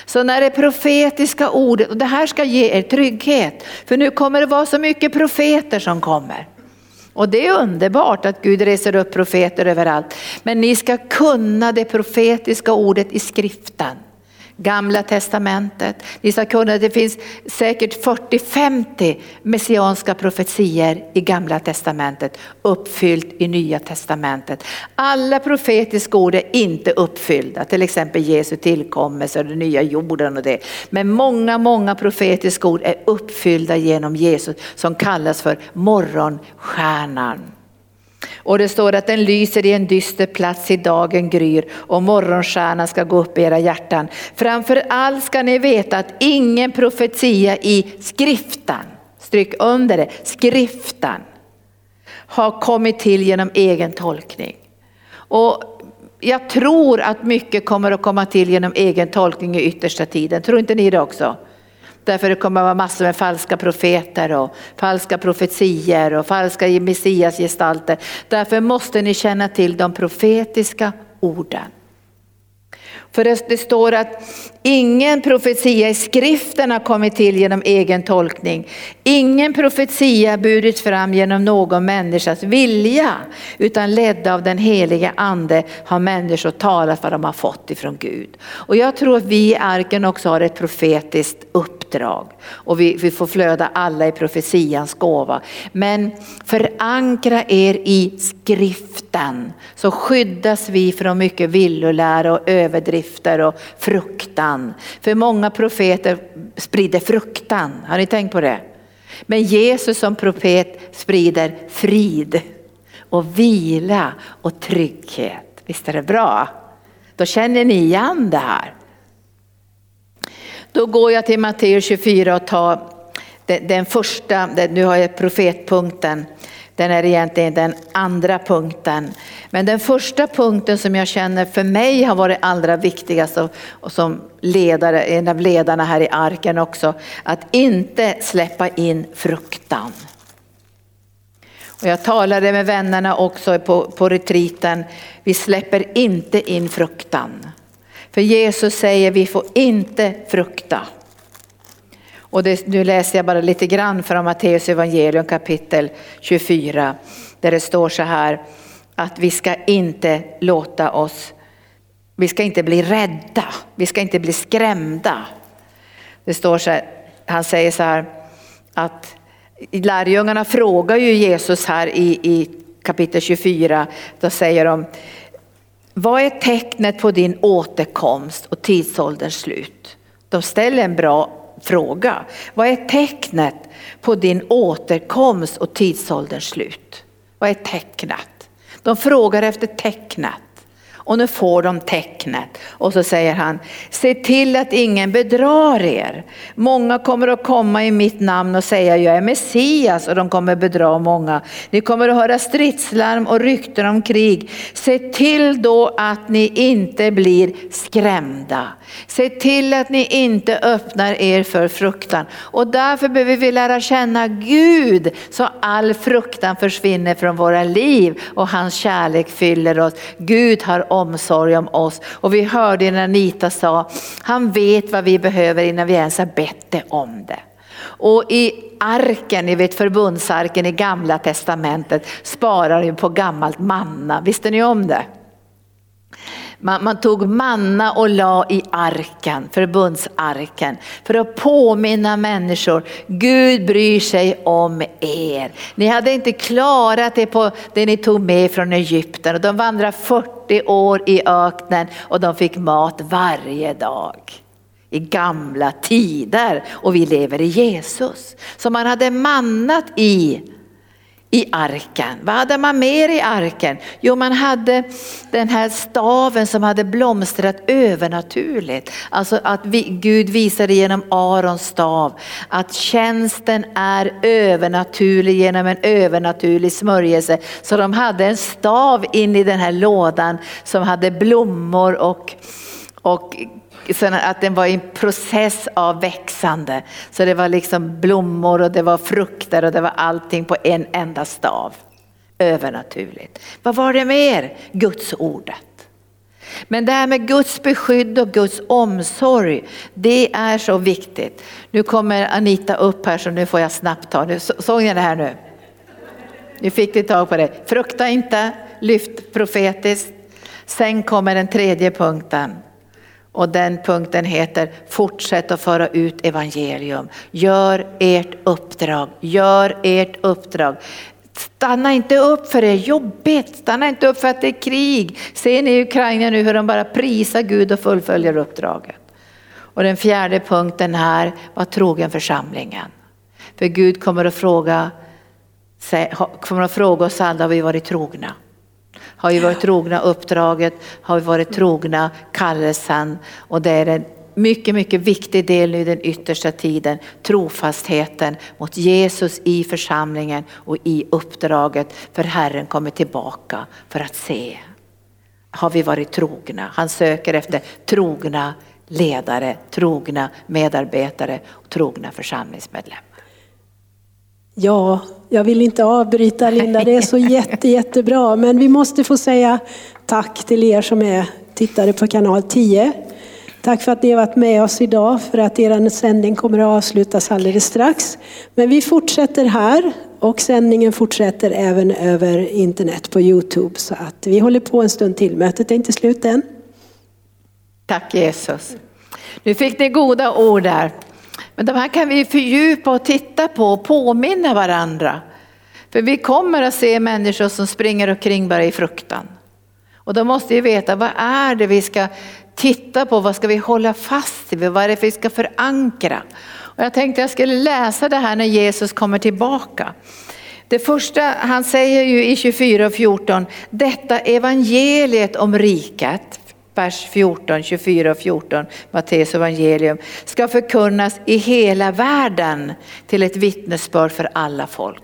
Så när det profetiska ordet, och det här ska ge er trygghet, för nu kommer det vara så mycket profeter som kommer. Och det är underbart att Gud reser upp profeter överallt. Men ni ska kunna det profetiska ordet i skriften. Gamla testamentet. Ni ska kunna, det finns säkert 40-50 messianska profetier i gamla testamentet uppfyllt i nya testamentet. Alla profetiska ord är inte uppfyllda, till exempel Jesu tillkommelse och den nya jorden och det. Men många, många profetiska ord är uppfyllda genom Jesus som kallas för morgonstjärnan. Och det står att den lyser i en dyster plats i dagen gryr och morgonstjärnan ska gå upp i era hjärtan. Framför allt ska ni veta att ingen profetia i skriften, stryk under det, skriften, har kommit till genom egen tolkning. Och jag tror att mycket kommer att komma till genom egen tolkning i yttersta tiden. Tror inte ni det också? Därför det kommer att vara massor med falska profeter och falska profetier och falska messiasgestalter. Därför måste ni känna till de profetiska orden. För det, står att ingen profetia i skriften har kommit till genom egen tolkning. Ingen profetia burit fram genom någon människas vilja, utan ledda av den heliga ande har människor talat vad de har fått ifrån Gud. Och jag tror att vi i arken också har ett profetiskt uppdrag och vi, vi får flöda alla i profetians gåva. Men förankra er i skriften så skyddas vi från mycket villolära och överdrifter och fruktan. För många profeter sprider fruktan, har ni tänkt på det? Men Jesus som profet sprider frid och vila och trygghet. Visst är det bra? Då känner ni igen det här. Då går jag till Matteus 24 och tar den första, nu har jag profetpunkten. Den är egentligen den andra punkten. Men den första punkten som jag känner för mig har varit allra viktigast och, som ledare, en av ledarna här i arken också, att inte släppa in fruktan. Och jag talade med vännerna också på, på retriten, vi släpper inte in fruktan. För Jesus säger vi får inte frukta. Och det, nu läser jag bara lite grann från Matteus evangelium kapitel 24 där det står så här att vi ska inte låta oss, vi ska inte bli rädda, vi ska inte bli skrämda. Det står så här, han säger så här att lärjungarna frågar ju Jesus här i, i kapitel 24, då säger de vad är tecknet på din återkomst och tidsålderns slut? De ställer en bra fråga. Vad är tecknet på din återkomst och tidsålderns slut? Vad är tecknet? De frågar efter tecknet. Och nu får de tecknet. Och så säger han, se till att ingen bedrar er. Många kommer att komma i mitt namn och säga jag är Messias och de kommer bedra många. Ni kommer att höra stridslarm och rykten om krig. Se till då att ni inte blir skrämda. Se till att ni inte öppnar er för fruktan. Och därför behöver vi lära känna Gud så all fruktan försvinner från våra liv och hans kärlek fyller oss. Gud har omsorg om oss. Och vi hörde när Anita sa, han vet vad vi behöver innan vi ens har bett det om det. Och i arken, ni vet förbundsarken i gamla testamentet sparar ju på gammalt manna, visste ni om det? Man, man, tog manna och la i arken, förbundsarken, för att påminna människor, Gud bryr sig om er. Ni hade inte klarat det på det ni tog med från Egypten och de vandrade 40 år i öknen och de fick mat varje dag i gamla tider och vi lever i Jesus. Så man hade mannat i i arken. Vad hade man mer i arken? Jo, man hade den här staven som hade blomstrat övernaturligt. Alltså att vi, Gud visade genom Arons stav att tjänsten är övernaturlig genom en övernaturlig smörjelse. Så de hade en stav in i den här lådan som hade blommor och, och att den var i en process av växande. Så det var liksom blommor och det var frukter och det var allting på en enda stav. Övernaturligt. Vad var det mer? Guds ordet. Men det här med Guds beskydd och Guds omsorg, det är så viktigt. Nu kommer Anita upp här så nu får jag snabbt ta, nu, såg ni det här nu? Nu fick vi tag på det. Frukta inte, lyft profetiskt. Sen kommer den tredje punkten. Och den punkten heter fortsätt att föra ut evangelium. Gör ert uppdrag, gör ert uppdrag. Stanna inte upp för det är jobbigt, stanna inte upp för att det är krig. Ser ni i Ukraina nu hur de bara prisar Gud och fullföljer uppdraget. Och den fjärde punkten här var trogen församlingen. För Gud kommer att fråga, kommer att fråga oss alla, har vi varit trogna? Har vi varit trogna uppdraget? Har vi varit trogna kallelsen? Och det är en mycket, mycket viktig del nu i den yttersta tiden. Trofastheten mot Jesus i församlingen och i uppdraget. För Herren kommer tillbaka för att se. Har vi varit trogna? Han söker efter trogna ledare, trogna medarbetare och trogna församlingsmedlemmar. Ja, jag vill inte avbryta Linda, det är så jätte, jättebra. Men vi måste få säga tack till er som är tittare på kanal 10. Tack för att ni har varit med oss idag, för att er sändning kommer att avslutas alldeles strax. Men vi fortsätter här och sändningen fortsätter även över internet på Youtube. Så att vi håller på en stund till, mötet är inte slut än. Tack Jesus. Nu fick ni goda ord där. Men de här kan vi fördjupa och titta på och påminna varandra. För vi kommer att se människor som springer omkring bara i fruktan. Och då måste vi veta vad är det vi ska titta på, vad ska vi hålla fast vid, vad är det vi ska förankra. Och jag tänkte jag skulle läsa det här när Jesus kommer tillbaka. Det första han säger ju i 24 och 14, detta evangeliet om riket vers 14, 24 och 14, Matteus evangelium, ska förkunnas i hela världen till ett vittnesbörd för alla folk.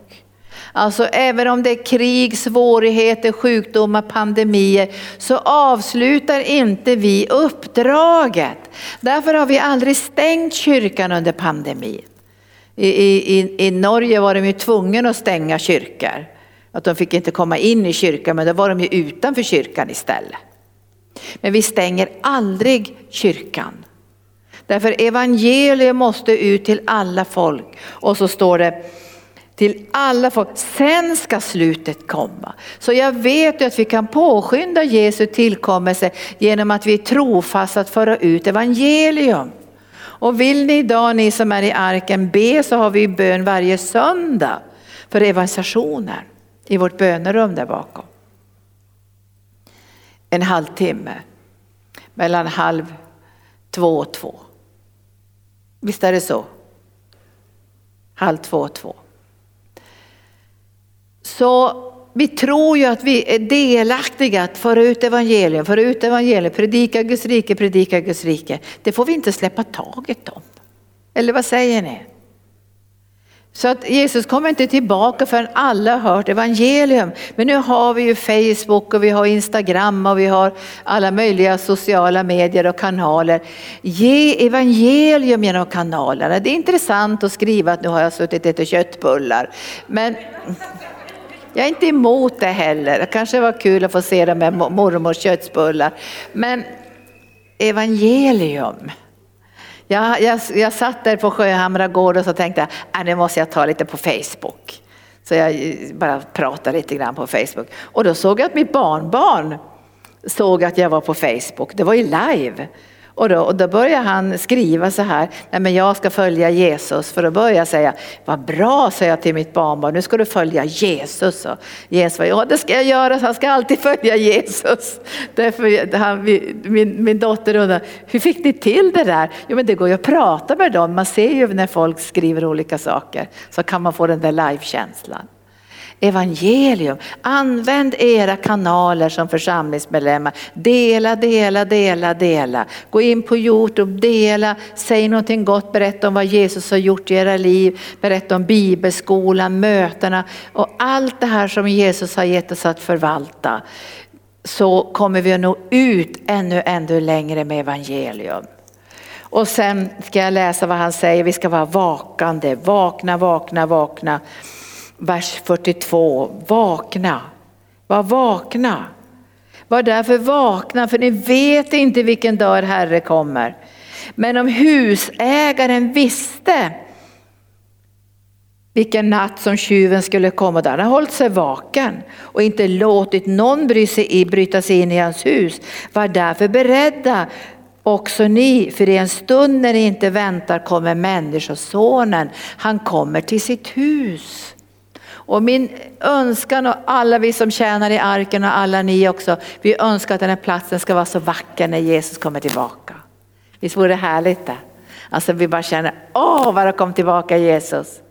Alltså även om det är krig, svårigheter, sjukdomar, pandemier så avslutar inte vi uppdraget. Därför har vi aldrig stängt kyrkan under pandemin. I, i, I Norge var de ju tvungna att stänga kyrkor. Att de fick inte komma in i kyrkan men då var de ju utanför kyrkan istället. Men vi stänger aldrig kyrkan. Därför evangeliet måste ut till alla folk. Och så står det till alla folk. Sen ska slutet komma. Så jag vet ju att vi kan påskynda Jesu tillkommelse genom att vi är trofasta att föra ut evangelium. Och vill ni idag, ni som är i arken, be så har vi bön varje söndag för evangelisationer i vårt bönerum där bakom en halvtimme mellan halv två och två. Visst är det så? Halv två och två. Så vi tror ju att vi är delaktiga att föra ut evangelium, föra ut evangelium, predika Guds rike, predika Guds rike. Det får vi inte släppa taget om. Eller vad säger ni? Så att Jesus kommer inte tillbaka förrän alla har hört evangelium. Men nu har vi ju Facebook och vi har Instagram och vi har alla möjliga sociala medier och kanaler. Ge evangelium genom kanalerna. Det är intressant att skriva att nu har jag suttit och ätit köttbullar. Men jag är inte emot det heller. Det kanske var kul att få se det med mormors köttbullar. Men evangelium. Jag, jag, jag satt där på Sjöhamra gård och så tänkte jag, äh, nu måste jag ta lite på Facebook. Så jag eh, bara pratade lite grann på Facebook. Och då såg jag att mitt barnbarn såg att jag var på Facebook. Det var ju live. Och då, och då börjar han skriva så här, nej men jag ska följa Jesus. För då börjar jag säga, vad bra säger jag till mitt barnbarn, nu ska du följa Jesus. Och Jesus ja det ska jag göra, han ska alltid följa Jesus. Därför han, min, min dotter undrar, hur fick ni till det där? Jo men det går ju att prata med dem, man ser ju när folk skriver olika saker. Så kan man få den där live-känslan evangelium. Använd era kanaler som församlingsmedlemmar. Dela, dela, dela, dela. Gå in på Youtube, dela, säg någonting gott, berätta om vad Jesus har gjort i era liv, berätta om bibelskolan, mötena och allt det här som Jesus har gett oss att förvalta. Så kommer vi att nå ut ännu, ännu längre med evangelium. Och sen ska jag läsa vad han säger, vi ska vara vakande, vakna, vakna, vakna vers 42. Vakna, var vakna. Var därför vakna, för ni vet inte vilken dag Herre kommer. Men om husägaren visste vilken natt som tjuven skulle komma, då hade han hållit sig vaken och inte låtit någon bry sig i, bryta sig in i hans hus. Var därför beredda också ni, för i en stund när ni inte väntar kommer Människosonen. Han kommer till sitt hus. Och min önskan och alla vi som tjänar i arken och alla ni också, vi önskar att den här platsen ska vara så vacker när Jesus kommer tillbaka. Visst vore det härligt det? Alltså vi bara känner, åh vad det kom tillbaka Jesus.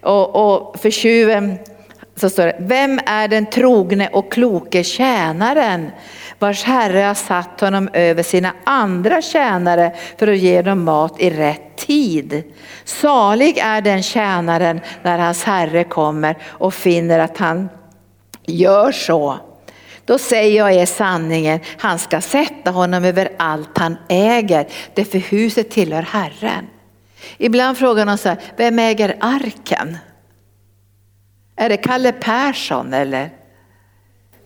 Och, och för tjuven så står det, vem är den trogne och kloke tjänaren vars herre har satt honom över sina andra tjänare för att ge dem mat i rätt tid. Salig är den tjänaren när hans herre kommer och finner att han gör så. Då säger jag er sanningen, han ska sätta honom över allt han äger, det för huset tillhör Herren. Ibland frågar någon så här, vem äger arken? Är det Kalle Persson eller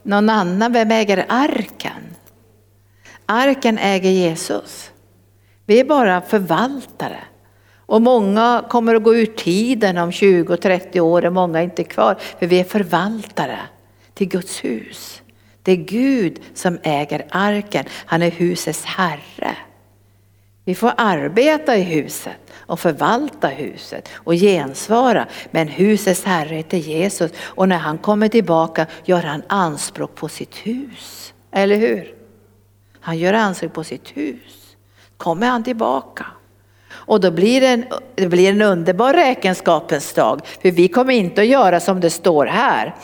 någon annan? Vem äger arken? Arken äger Jesus. Vi är bara förvaltare. Och många kommer att gå ur tiden om 20-30 år och många är inte kvar. För vi är förvaltare till Guds hus. Det är Gud som äger arken. Han är husets herre. Vi får arbeta i huset och förvalta huset och gensvara. Men husets herre heter Jesus och när han kommer tillbaka gör han anspråk på sitt hus. Eller hur? Han gör anspråk på sitt hus. Kommer han tillbaka. Och då blir det, en, det blir en underbar räkenskapens dag. För vi kommer inte att göra som det står här.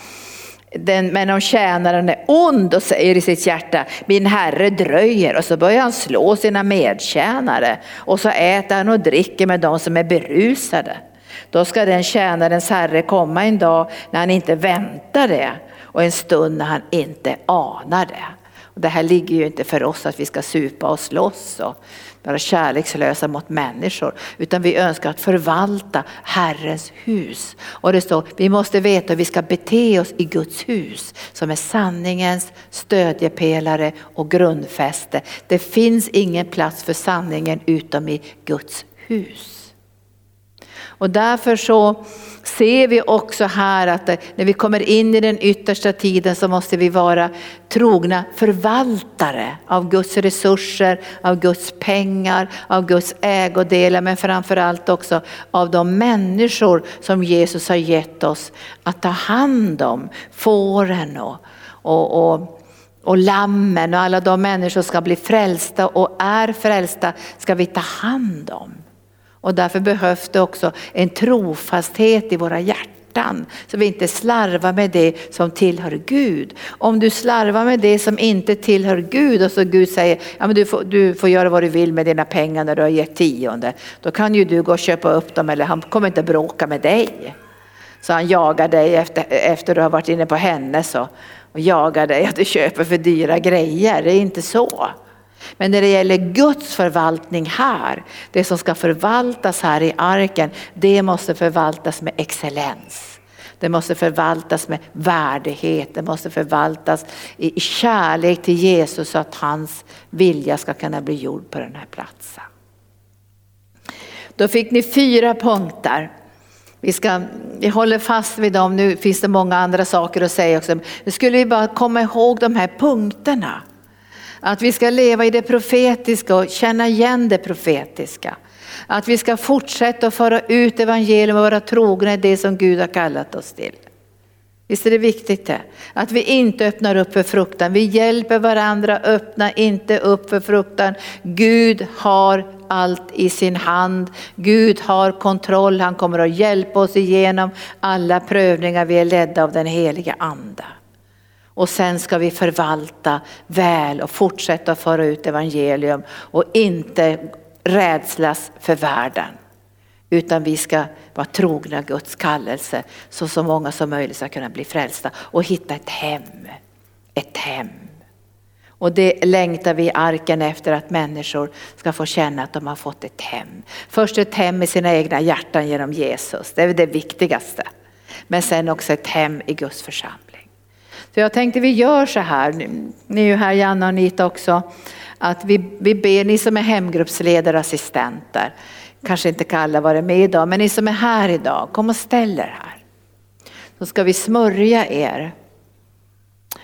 Den, men om tjänaren är ond och säger i sitt hjärta, min herre dröjer och så börjar han slå sina medtjänare och så äter han och dricker med de som är berusade. Då ska den tjänarens herre komma en dag när han inte väntar det och en stund när han inte anar det. Och det här ligger ju inte för oss att vi ska supa och slåss och vara kärlekslösa mot människor, utan vi önskar att förvalta Herrens hus. Och det står, vi måste veta hur vi ska bete oss i Guds hus, som är sanningens stödjepelare och grundfäste. Det finns ingen plats för sanningen utom i Guds hus. Och därför så ser vi också här att när vi kommer in i den yttersta tiden så måste vi vara trogna förvaltare av Guds resurser, av Guds pengar, av Guds ägodelar men framförallt också av de människor som Jesus har gett oss att ta hand om. Fåren och, och, och och lammen och alla de människor som ska bli frälsta och är frälsta ska vi ta hand om. Och därför behövs det också en trofasthet i våra hjärtan. Så vi inte slarvar med det som tillhör Gud. Om du slarvar med det som inte tillhör Gud och så Gud säger ja, men du, får, du får göra vad du vill med dina pengar när du har gett tionde. Då kan ju du gå och köpa upp dem eller han kommer inte bråka med dig. Så han jagar dig efter, efter du har varit inne på hennes och, och jagar dig att du köper för dyra grejer. Det är inte så. Men när det gäller Guds förvaltning här, det som ska förvaltas här i arken, det måste förvaltas med excellens. Det måste förvaltas med värdighet, det måste förvaltas i kärlek till Jesus så att hans vilja ska kunna bli gjord på den här platsen. Då fick ni fyra punkter. Vi, ska, vi håller fast vid dem, nu finns det många andra saker att säga också. Nu skulle vi bara komma ihåg de här punkterna. Att vi ska leva i det profetiska och känna igen det profetiska. Att vi ska fortsätta att föra ut evangelium och vara trogna i det som Gud har kallat oss till. Visst är det viktigt det? Att vi inte öppnar upp för fruktan. Vi hjälper varandra, öppna inte upp för fruktan. Gud har allt i sin hand. Gud har kontroll, han kommer att hjälpa oss igenom alla prövningar. Vi är ledda av den heliga anden. Och sen ska vi förvalta väl och fortsätta föra ut evangelium och inte rädslas för världen. Utan vi ska vara trogna Guds kallelse så så många som möjligt ska kunna bli frälsta och hitta ett hem. Ett hem. Och det längtar vi i arken efter att människor ska få känna att de har fått ett hem. Först ett hem i sina egna hjärtan genom Jesus, det är det viktigaste. Men sen också ett hem i Guds församling. Så jag tänkte vi gör så här, ni är ju här Janna och Anita också, att vi, vi ber, ni som är hemgruppsledare, och assistenter, kanske inte kan alla vara med idag, men ni som är här idag, kom och ställ er här. Då ska vi smörja er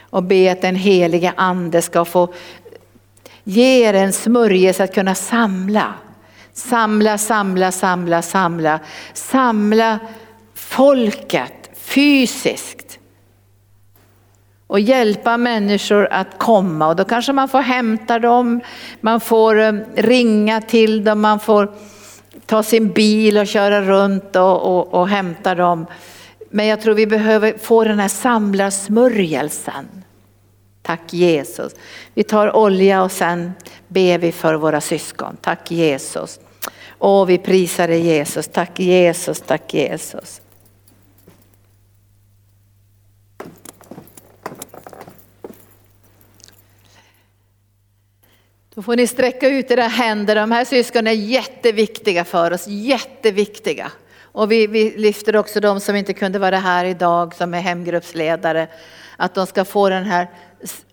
och be att den heliga ande ska få Ge er en smörjelse att kunna samla. Samla, samla, samla, samla. Samla folket fysiskt. Och hjälpa människor att komma och då kanske man får hämta dem, man får eh, ringa till dem, man får ta sin bil och köra runt och, och, och hämta dem. Men jag tror vi behöver få den här samlarsmörjelsen. Tack Jesus. Vi tar olja och sen ber vi för våra syskon. Tack Jesus. Och vi prisar dig Jesus. Tack Jesus, tack Jesus. Då får ni sträcka ut era händer. De här syskonen är jätteviktiga för oss, jätteviktiga. Och vi, vi lyfter också de som inte kunde vara här idag som är hemgruppsledare. Att de ska få den här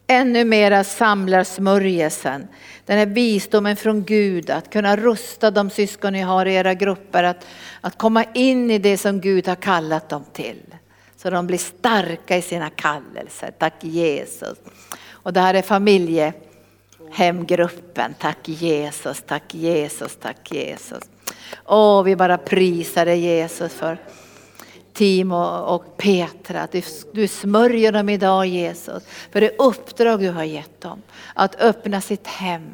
ännu mera samlarsmörjelsen. Den här visdomen från Gud att kunna rusta de syskon ni har i era grupper att, att komma in i det som Gud har kallat dem till. Så de blir starka i sina kallelser. Tack Jesus. Och det här är familje, Hemgruppen, Tack Jesus, tack Jesus, tack Jesus. Åh, vi bara prisar dig Jesus för Timo och Petra, att du, du smörjer dem idag Jesus för det uppdrag du har gett dem. Att öppna sitt hem,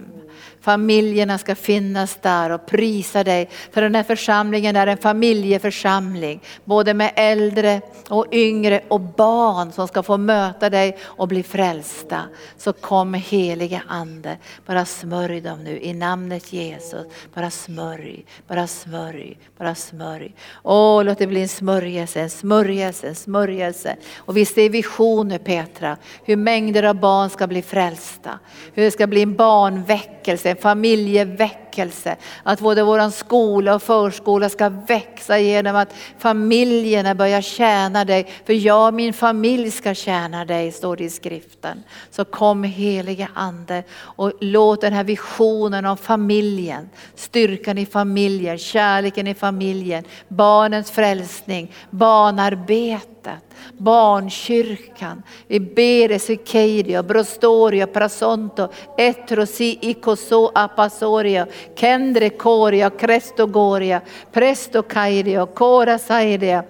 familjerna ska finnas där och prisa dig. För den här församlingen är en familjeförsamling, både med äldre och yngre och barn som ska få möta dig och bli frälsta. Så kom helige Ande, bara smörj dem nu i namnet Jesus. Bara smörj, bara smörj, bara smörj. Åh, låt det bli en smörjelse, en smörjelse, en smörjelse. Och vi ser visioner Petra, hur mängder av barn ska bli frälsta. Hur det ska bli en barnvecka väckelse, en familjeväckelse. Att både vår skola och förskola ska växa genom att familjerna börjar tjäna dig. För jag och min familj ska tjäna dig, står det i skriften. Så kom helige Ande och låt den här visionen om familjen, styrkan i familjen, kärleken i familjen, barnens frälsning, barnarbete, barnarbetet barnkyrkan. Vi ber Esikeidio, Brostorio, Prasonto, Etrosi, Ikoso, Apasorio, Kendre Koria, Krestogoria, Presto Kairio, Kora Saidia.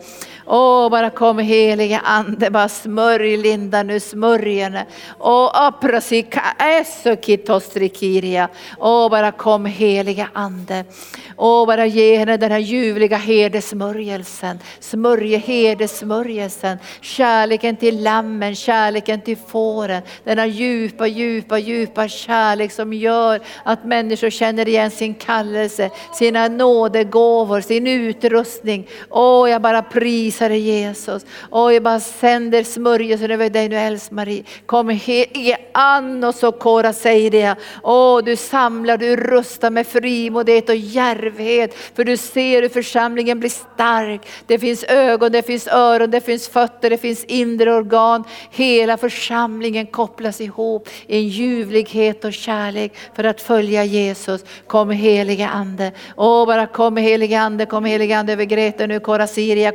Åh, bara kom helige ande, bara smörj Linda nu, smörj henne. Åh, aprosika esokitostrikiria. Åh, bara kom helige ande. Åh, bara ge henne den här ljuvliga herdesmörjelsen. Smörje herdesmörjelsen. Kärleken till lammen, kärleken till fåren. Denna djupa, djupa, djupa kärlek som gör att människor känner igen sin kallelse, sina nådegåvor, sin utrustning. Åh, jag bara prisar dig Jesus. Och jag bara sänder smörjelsen över dig nu Else-Marie. Kom i an och så kora säger det. Åh, du samlar, du rustar med frimodighet och djärvhet. För du ser hur församlingen blir stark. Det finns ögon, det finns öron, det finns fötter, det finns inre organ. Hela församlingen kopplas ihop i en ljuvlighet och kärlek för att följa Jesus. Kom helige Ande. Åh, bara kom helige Ande, kom helige Ande över Greta nu. Kora Siria,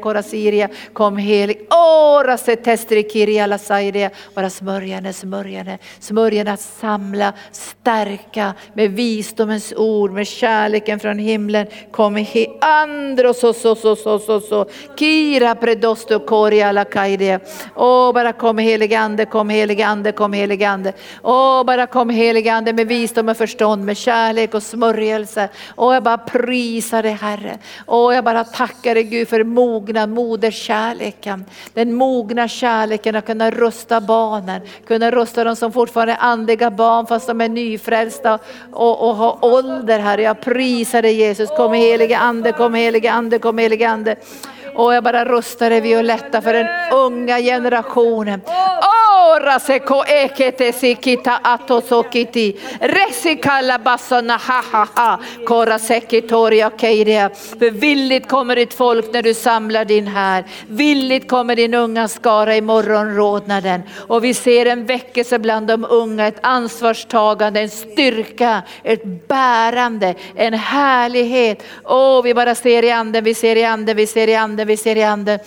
Kora Kom helig. Ora se testri Kiria Lasairia. Bara smörj henne, smörj henne. Smörj henne att samla, stärka med visdomens ord, med kärleken från himlen. Kom he andro so so so so so so. Kira predosto koria la. Åh, bara kom helige ande, kom helige ande, kom helige ande. Åh, bara kom helige ande med visdom och förstånd, med kärlek och smörjelse. Åh, jag bara prisar dig Herre. Åh, jag bara tackar dig Gud för mognad, moderskärleken. Den mogna kärleken att kunna rusta barnen, kunna rusta de som fortfarande är andliga barn fast de är nyfrälsta och, och har ålder Herre. Jag prisar dig Jesus. Kom helige ande, kom helige ande, kom helige ande. Och jag bara rustar dig Violetta för den unga generationen. Ora seko ekete sikita atosokiti. Resikala basana ha ha ha. Kora sekitoria keiria. För villigt kommer ditt folk när du samlar din här. Villigt kommer din unga skara i morgonrodnaden. Och vi ser en väckelse bland de unga, ett ansvarstagande, en styrka, ett bärande, en härlighet. Åh, vi bara ser i anden, vi ser i anden, vi ser i anden, vi ser i anden.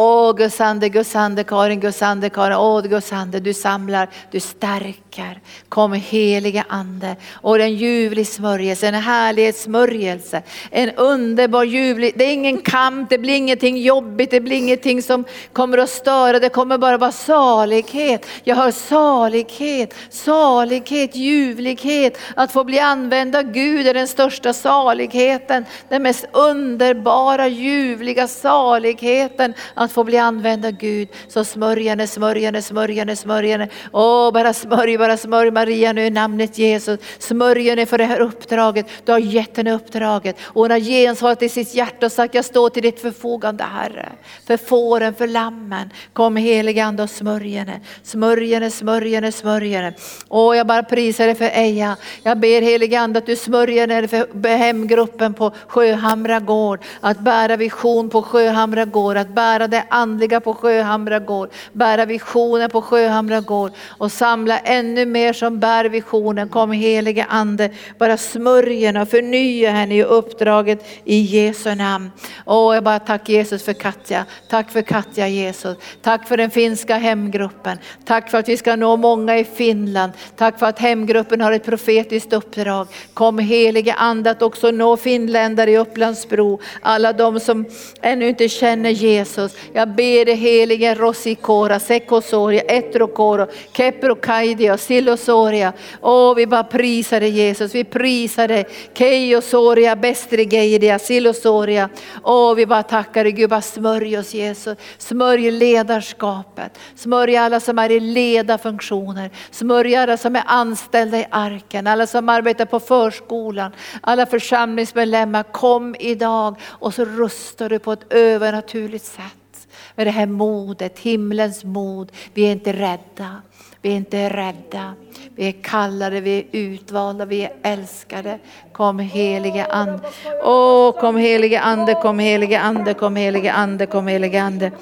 Åh Gussande, Gussande, Karin, Gussande, Karin, åh Gussande, du samlar, du stärker. Kom heliga ande. Och en ljuvlig smörjelse, en härlighetssmörjelse, en underbar ljuvlig, det är ingen kamp, det blir ingenting jobbigt, det blir ingenting som kommer att störa, det kommer bara vara salighet. Jag hör salighet, salighet, ljuvlighet, att få bli använd av Gud är den största saligheten, den mest underbara, ljuvliga saligheten att få bli använd av Gud. Så smörjer henne smörjer henne. Åh, bara smörj, bara smörj Maria nu i namnet Jesus. Smörj henne för det här uppdraget. Du har gett henne uppdraget. Och hon har gensvarat i sitt hjärta och sagt, jag står till ditt förfogande Herre. För fåren, för lammen. Kom helige Ande och smörj henne. Smörj henne, smörj henne, smörj henne. Åh, jag bara prisar dig för Eja. Jag ber helige Ande att du smörjer henne för hemgruppen på Sjöhamra gård. Att bära vision på Sjöhamra gård. Att bära det andliga på Sjöhamra gård. Bära visionen på Sjöhamra gård. Och samla ännu mer som bär visionen. Kom helige Ande. Bara smörj henne och förnya henne i uppdraget i Jesu namn. Åh, jag bara tack Jesus för Katja. Tack för Katja Jesus. Tack för den finska hemgruppen. Tack för att vi ska nå många i Finland. Tack för att hemgruppen har ett profetiskt uppdrag. Kom helige Ande att också nå finländare i Upplandsbro. Alla de som ännu inte känner Jesus. Jag ber dig helige Rosikora, Sekosoria, Etrokoro, Keprokaidia, Silosoria. Åh, vi bara prisar dig Jesus. Vi prisar dig. Keiosoria, Bestrigeidia, Silosoria. Åh, vi bara tackar dig Gud. Bara smörj oss Jesus. Smörj ledarskapet. Smörj alla som är i ledarfunktioner. Smörj alla som är anställda i arken. Alla som arbetar på förskolan. Alla församlingsmedlemmar. Kom idag och så rustar du på ett övernaturligt sätt. Med det här modet, himlens mod. Vi är inte rädda. Vi är inte rädda. Vi är kallade, vi är utvalda, vi är älskade. Kom helige Ande. Åh, kom helige Ande, kom helige Ande, kom helige Ande, kom helige Ande.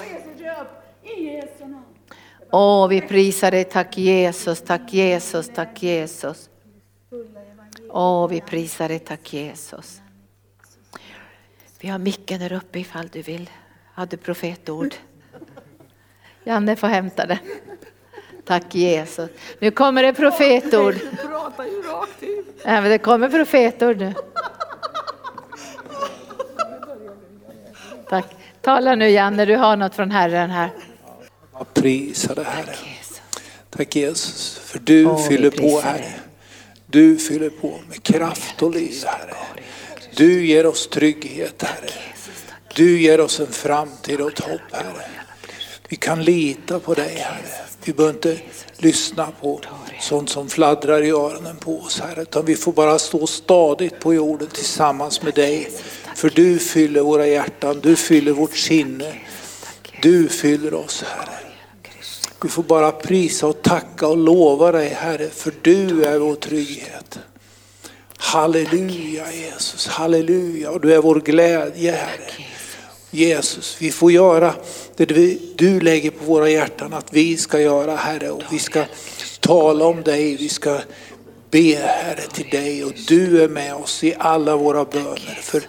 Åh, vi prisar dig. Tack Jesus, tack Jesus, tack Jesus. Åh, vi prisar dig. Tack Jesus. Vi har micken där uppe ifall du vill. Hade profetord. Janne får hämta det. Tack Jesus. Nu kommer det profetord. Ja, men det kommer profetord nu. Tack. Tala nu Janne, du har något från Herren här. Jag prisar dig Herre. Tack Jesus, för du vi fyller på Herre. Du fyller på med kraft och liv Herre. Du ger oss trygghet Herre. Du ger oss en framtid och ett hopp Herre. Vi kan lita på dig Herre. Vi behöver inte lyssna på sånt som fladdrar i öronen på oss Herre. Utan vi får bara stå stadigt på jorden tillsammans med dig. För du fyller våra hjärtan, du fyller vårt sinne. Du fyller oss Herre. Vi får bara prisa och tacka och lova dig Herre, för du är vår trygghet. Halleluja Jesus, halleluja. Och du är vår glädje Herre. Jesus, vi får göra det du lägger på våra hjärtan att vi ska göra Herre. Och vi ska tala om dig, vi ska be Herre till dig och du är med oss i alla våra böner. För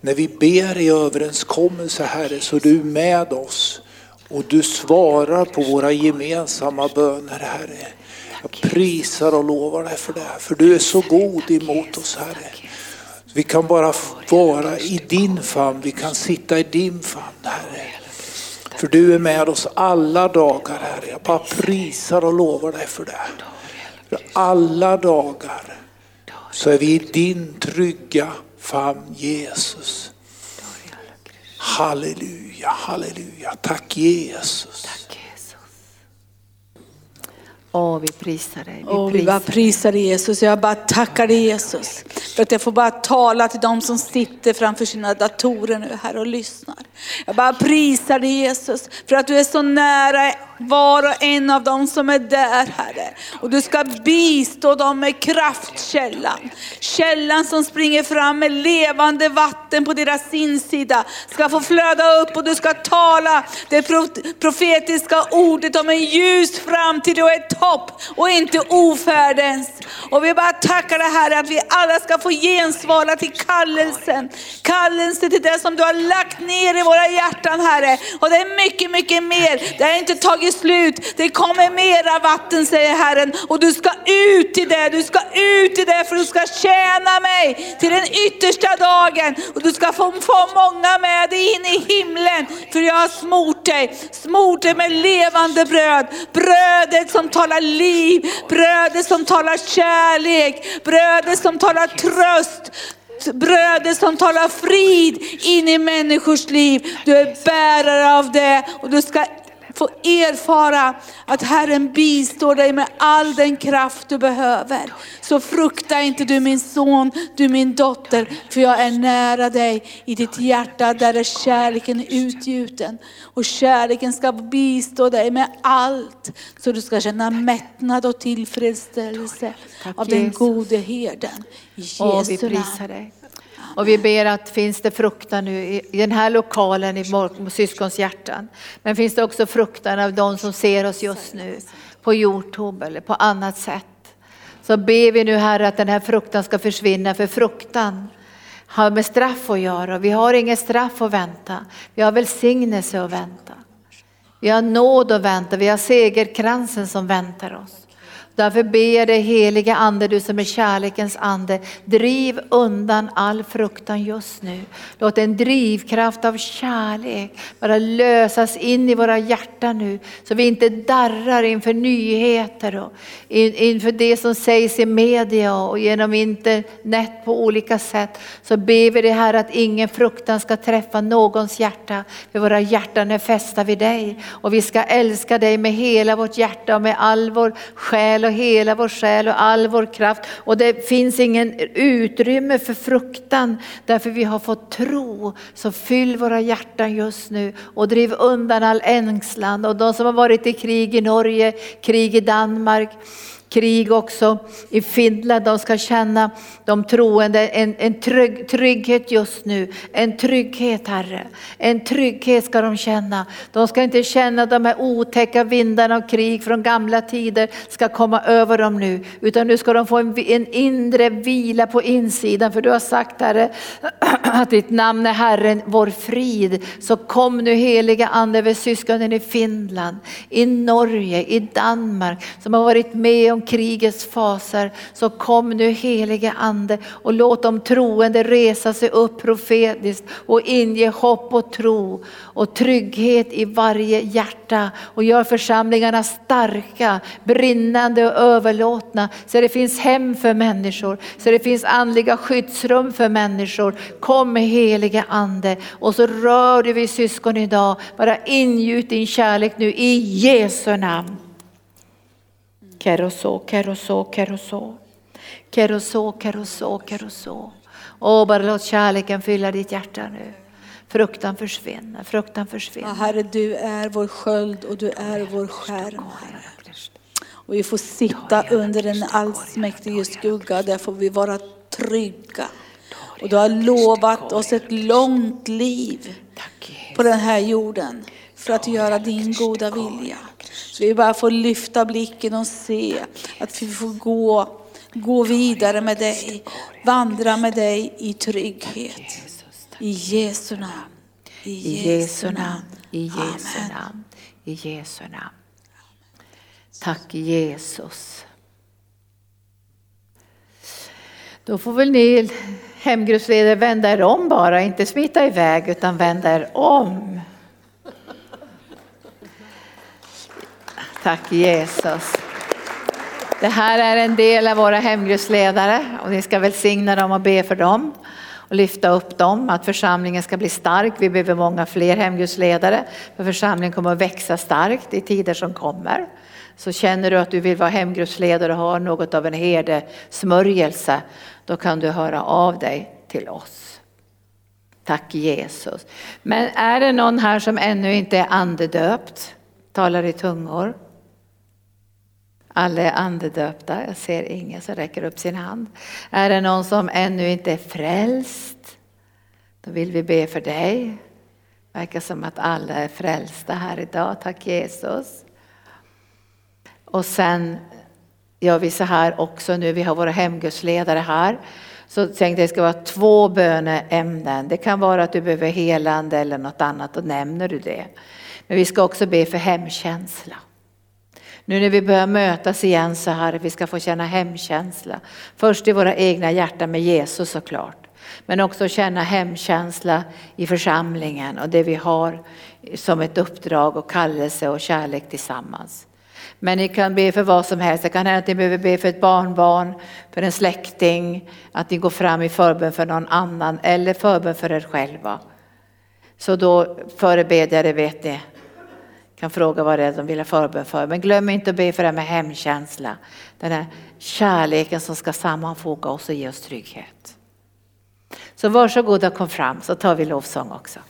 när vi ber i överenskommelse Herre så är du med oss. Och du svarar på våra gemensamma böner Herre. Jag prisar och lovar dig för det. För du är så god emot oss Herre. Vi kan bara vara i din famn, vi kan sitta i din famn Herre. För du är med oss alla dagar Herre. Jag bara prisar och lovar dig för det. För alla dagar så är vi i din trygga famn Jesus. Halleluja, halleluja. Tack Jesus. Åh, vi prisar dig. Vi Och vi bara prisar dig Jesus. Jag bara tackar dig Jesus. För att jag får bara tala till de som sitter framför sina datorer nu här och lyssnar. Jag bara prisar dig Jesus. För att du är så nära var och en av dem som är där Herre. Och du ska bistå dem med kraftkällan. Källan som springer fram med levande vatten på deras insida ska få flöda upp och du ska tala det profetiska ordet om en ljus framtid och ett hopp och inte ofärdens. Och vi bara tackar dig Herre att vi alla ska få gensvara till kallelsen. Kallelsen till det som du har lagt ner i våra hjärtan Herre. Och det är mycket, mycket mer. Det har inte tagit slut. Det kommer mera vatten säger Herren. Och du ska ut i det, du ska ut i det för du ska tjäna mig till den yttersta dagen. Och du ska få, få många med dig in i himlen. För jag har smort dig, smort dig med levande bröd. Brödet som talar liv, brödet som talar kärlek, brödet som talar tröst, brödet som talar frid in i människors liv. Du är bärare av det och du ska få erfara att Herren bistår dig med all den kraft du behöver. Så frukta inte du min son, du min dotter, för jag är nära dig. I ditt hjärta där är kärleken utgjuten. Och kärleken ska bistå dig med allt, så du ska känna mättnad och tillfredsställelse av den gode herden. I Jesu dig. Och vi ber att finns det fruktan nu i den här lokalen i syskons hjärtan. Men finns det också fruktan av de som ser oss just nu på Youtube eller på annat sätt. Så ber vi nu Herre att den här fruktan ska försvinna för fruktan har med straff att göra. Vi har inget straff att vänta. Vi har välsignelse att vänta. Vi har nåd att vänta. Vi har segerkransen som väntar oss. Därför ber jag dig heliga ande, du som är kärlekens ande, driv undan all fruktan just nu. Låt en drivkraft av kärlek bara lösas in i våra hjärtan nu, så vi inte darrar inför nyheter och inför det som sägs i media och genom internet på olika sätt. Så ber vi dig här att ingen fruktan ska träffa någons hjärta, för våra hjärtan är fästa vid dig. Och vi ska älska dig med hela vårt hjärta och med all vår själ och hela vår själ och all vår kraft. Och det finns ingen utrymme för fruktan därför vi har fått tro. Så fyll våra hjärtan just nu och driv undan all ängslan. Och de som har varit i krig i Norge, krig i Danmark, krig också i Finland. De ska känna, de troende, en, en trygg, trygghet just nu. En trygghet Herre. En trygghet ska de känna. De ska inte känna de här otäcka vindarna av krig från gamla tider ska komma över dem nu. Utan nu ska de få en, en inre vila på insidan. För du har sagt Herre att ditt namn är Herren vår frid. Så kom nu heliga Ande över syskonen i Finland, i Norge, i Danmark som har varit med om genom krigets faser. Så kom nu helige Ande och låt de troende resa sig upp profetiskt och inge hopp och tro och trygghet i varje hjärta och gör församlingarna starka, brinnande och överlåtna så det finns hem för människor, så det finns andliga skyddsrum för människor. Kom helige Ande och så rör du vid syskon idag, bara ingjut din kärlek nu i Jesu namn. Keroso, keroso, keroso. Keroso, keroso, keroso. Åh, bara låt kärleken fylla ditt hjärta nu. Fruktan försvinner, fruktan försvinner. Ja, herre, du är vår sköld och du är vår skärm, Herre. Och vi får sitta under den allsmäktige skugga, där får vi vara trygga. Och du har lovat oss ett långt liv på den här jorden för att göra din goda vilja. Så vi bara får lyfta blicken och se att vi får gå, gå vidare med dig, vandra med dig i trygghet. I Jesu namn. I Jesu namn. I Jesu namn. I Jesu namn. Tack Jesus. Då får väl ni hemgruppsledare vända er om bara, inte smita iväg utan vända er om. Tack Jesus. Det här är en del av våra hemgruppsledare och ni ska välsigna dem och be för dem och lyfta upp dem, att församlingen ska bli stark. Vi behöver många fler hemgruppsledare för församlingen kommer att växa starkt i tider som kommer. Så känner du att du vill vara hemgruppsledare och har något av en herdesmörjelse, då kan du höra av dig till oss. Tack Jesus. Men är det någon här som ännu inte är andedöpt? talar i tungor. Alla är andedöpta. Jag ser ingen som räcker upp sin hand. Är det någon som ännu inte är frälst? Då vill vi be för dig. Verkar som att alla är frälsta här idag. Tack Jesus. Och sen gör vi så här också nu. Vi har våra hemgudsledare här. Så tänkte jag att det ska vara två böneämnen. Det kan vara att du behöver helande eller något annat. Då nämner du det. Men vi ska också be för hemkänsla. Nu när vi börjar mötas igen så här, vi ska få känna hemkänsla. Först i våra egna hjärtan med Jesus såklart. Men också känna hemkänsla i församlingen och det vi har som ett uppdrag och kallelse och kärlek tillsammans. Men ni kan be för vad som helst. Det kan hända att ni behöver be för ett barnbarn, för en släkting, att ni går fram i förbön för någon annan eller förbön för er själva. Så då förebedjare vet ni, kan fråga vad det är de vill ha förbön för. Men glöm inte att be för det här med hemkänsla. Den här kärleken som ska sammanfoga oss och ge oss trygghet. Så varsågoda kom fram så tar vi lovsång också.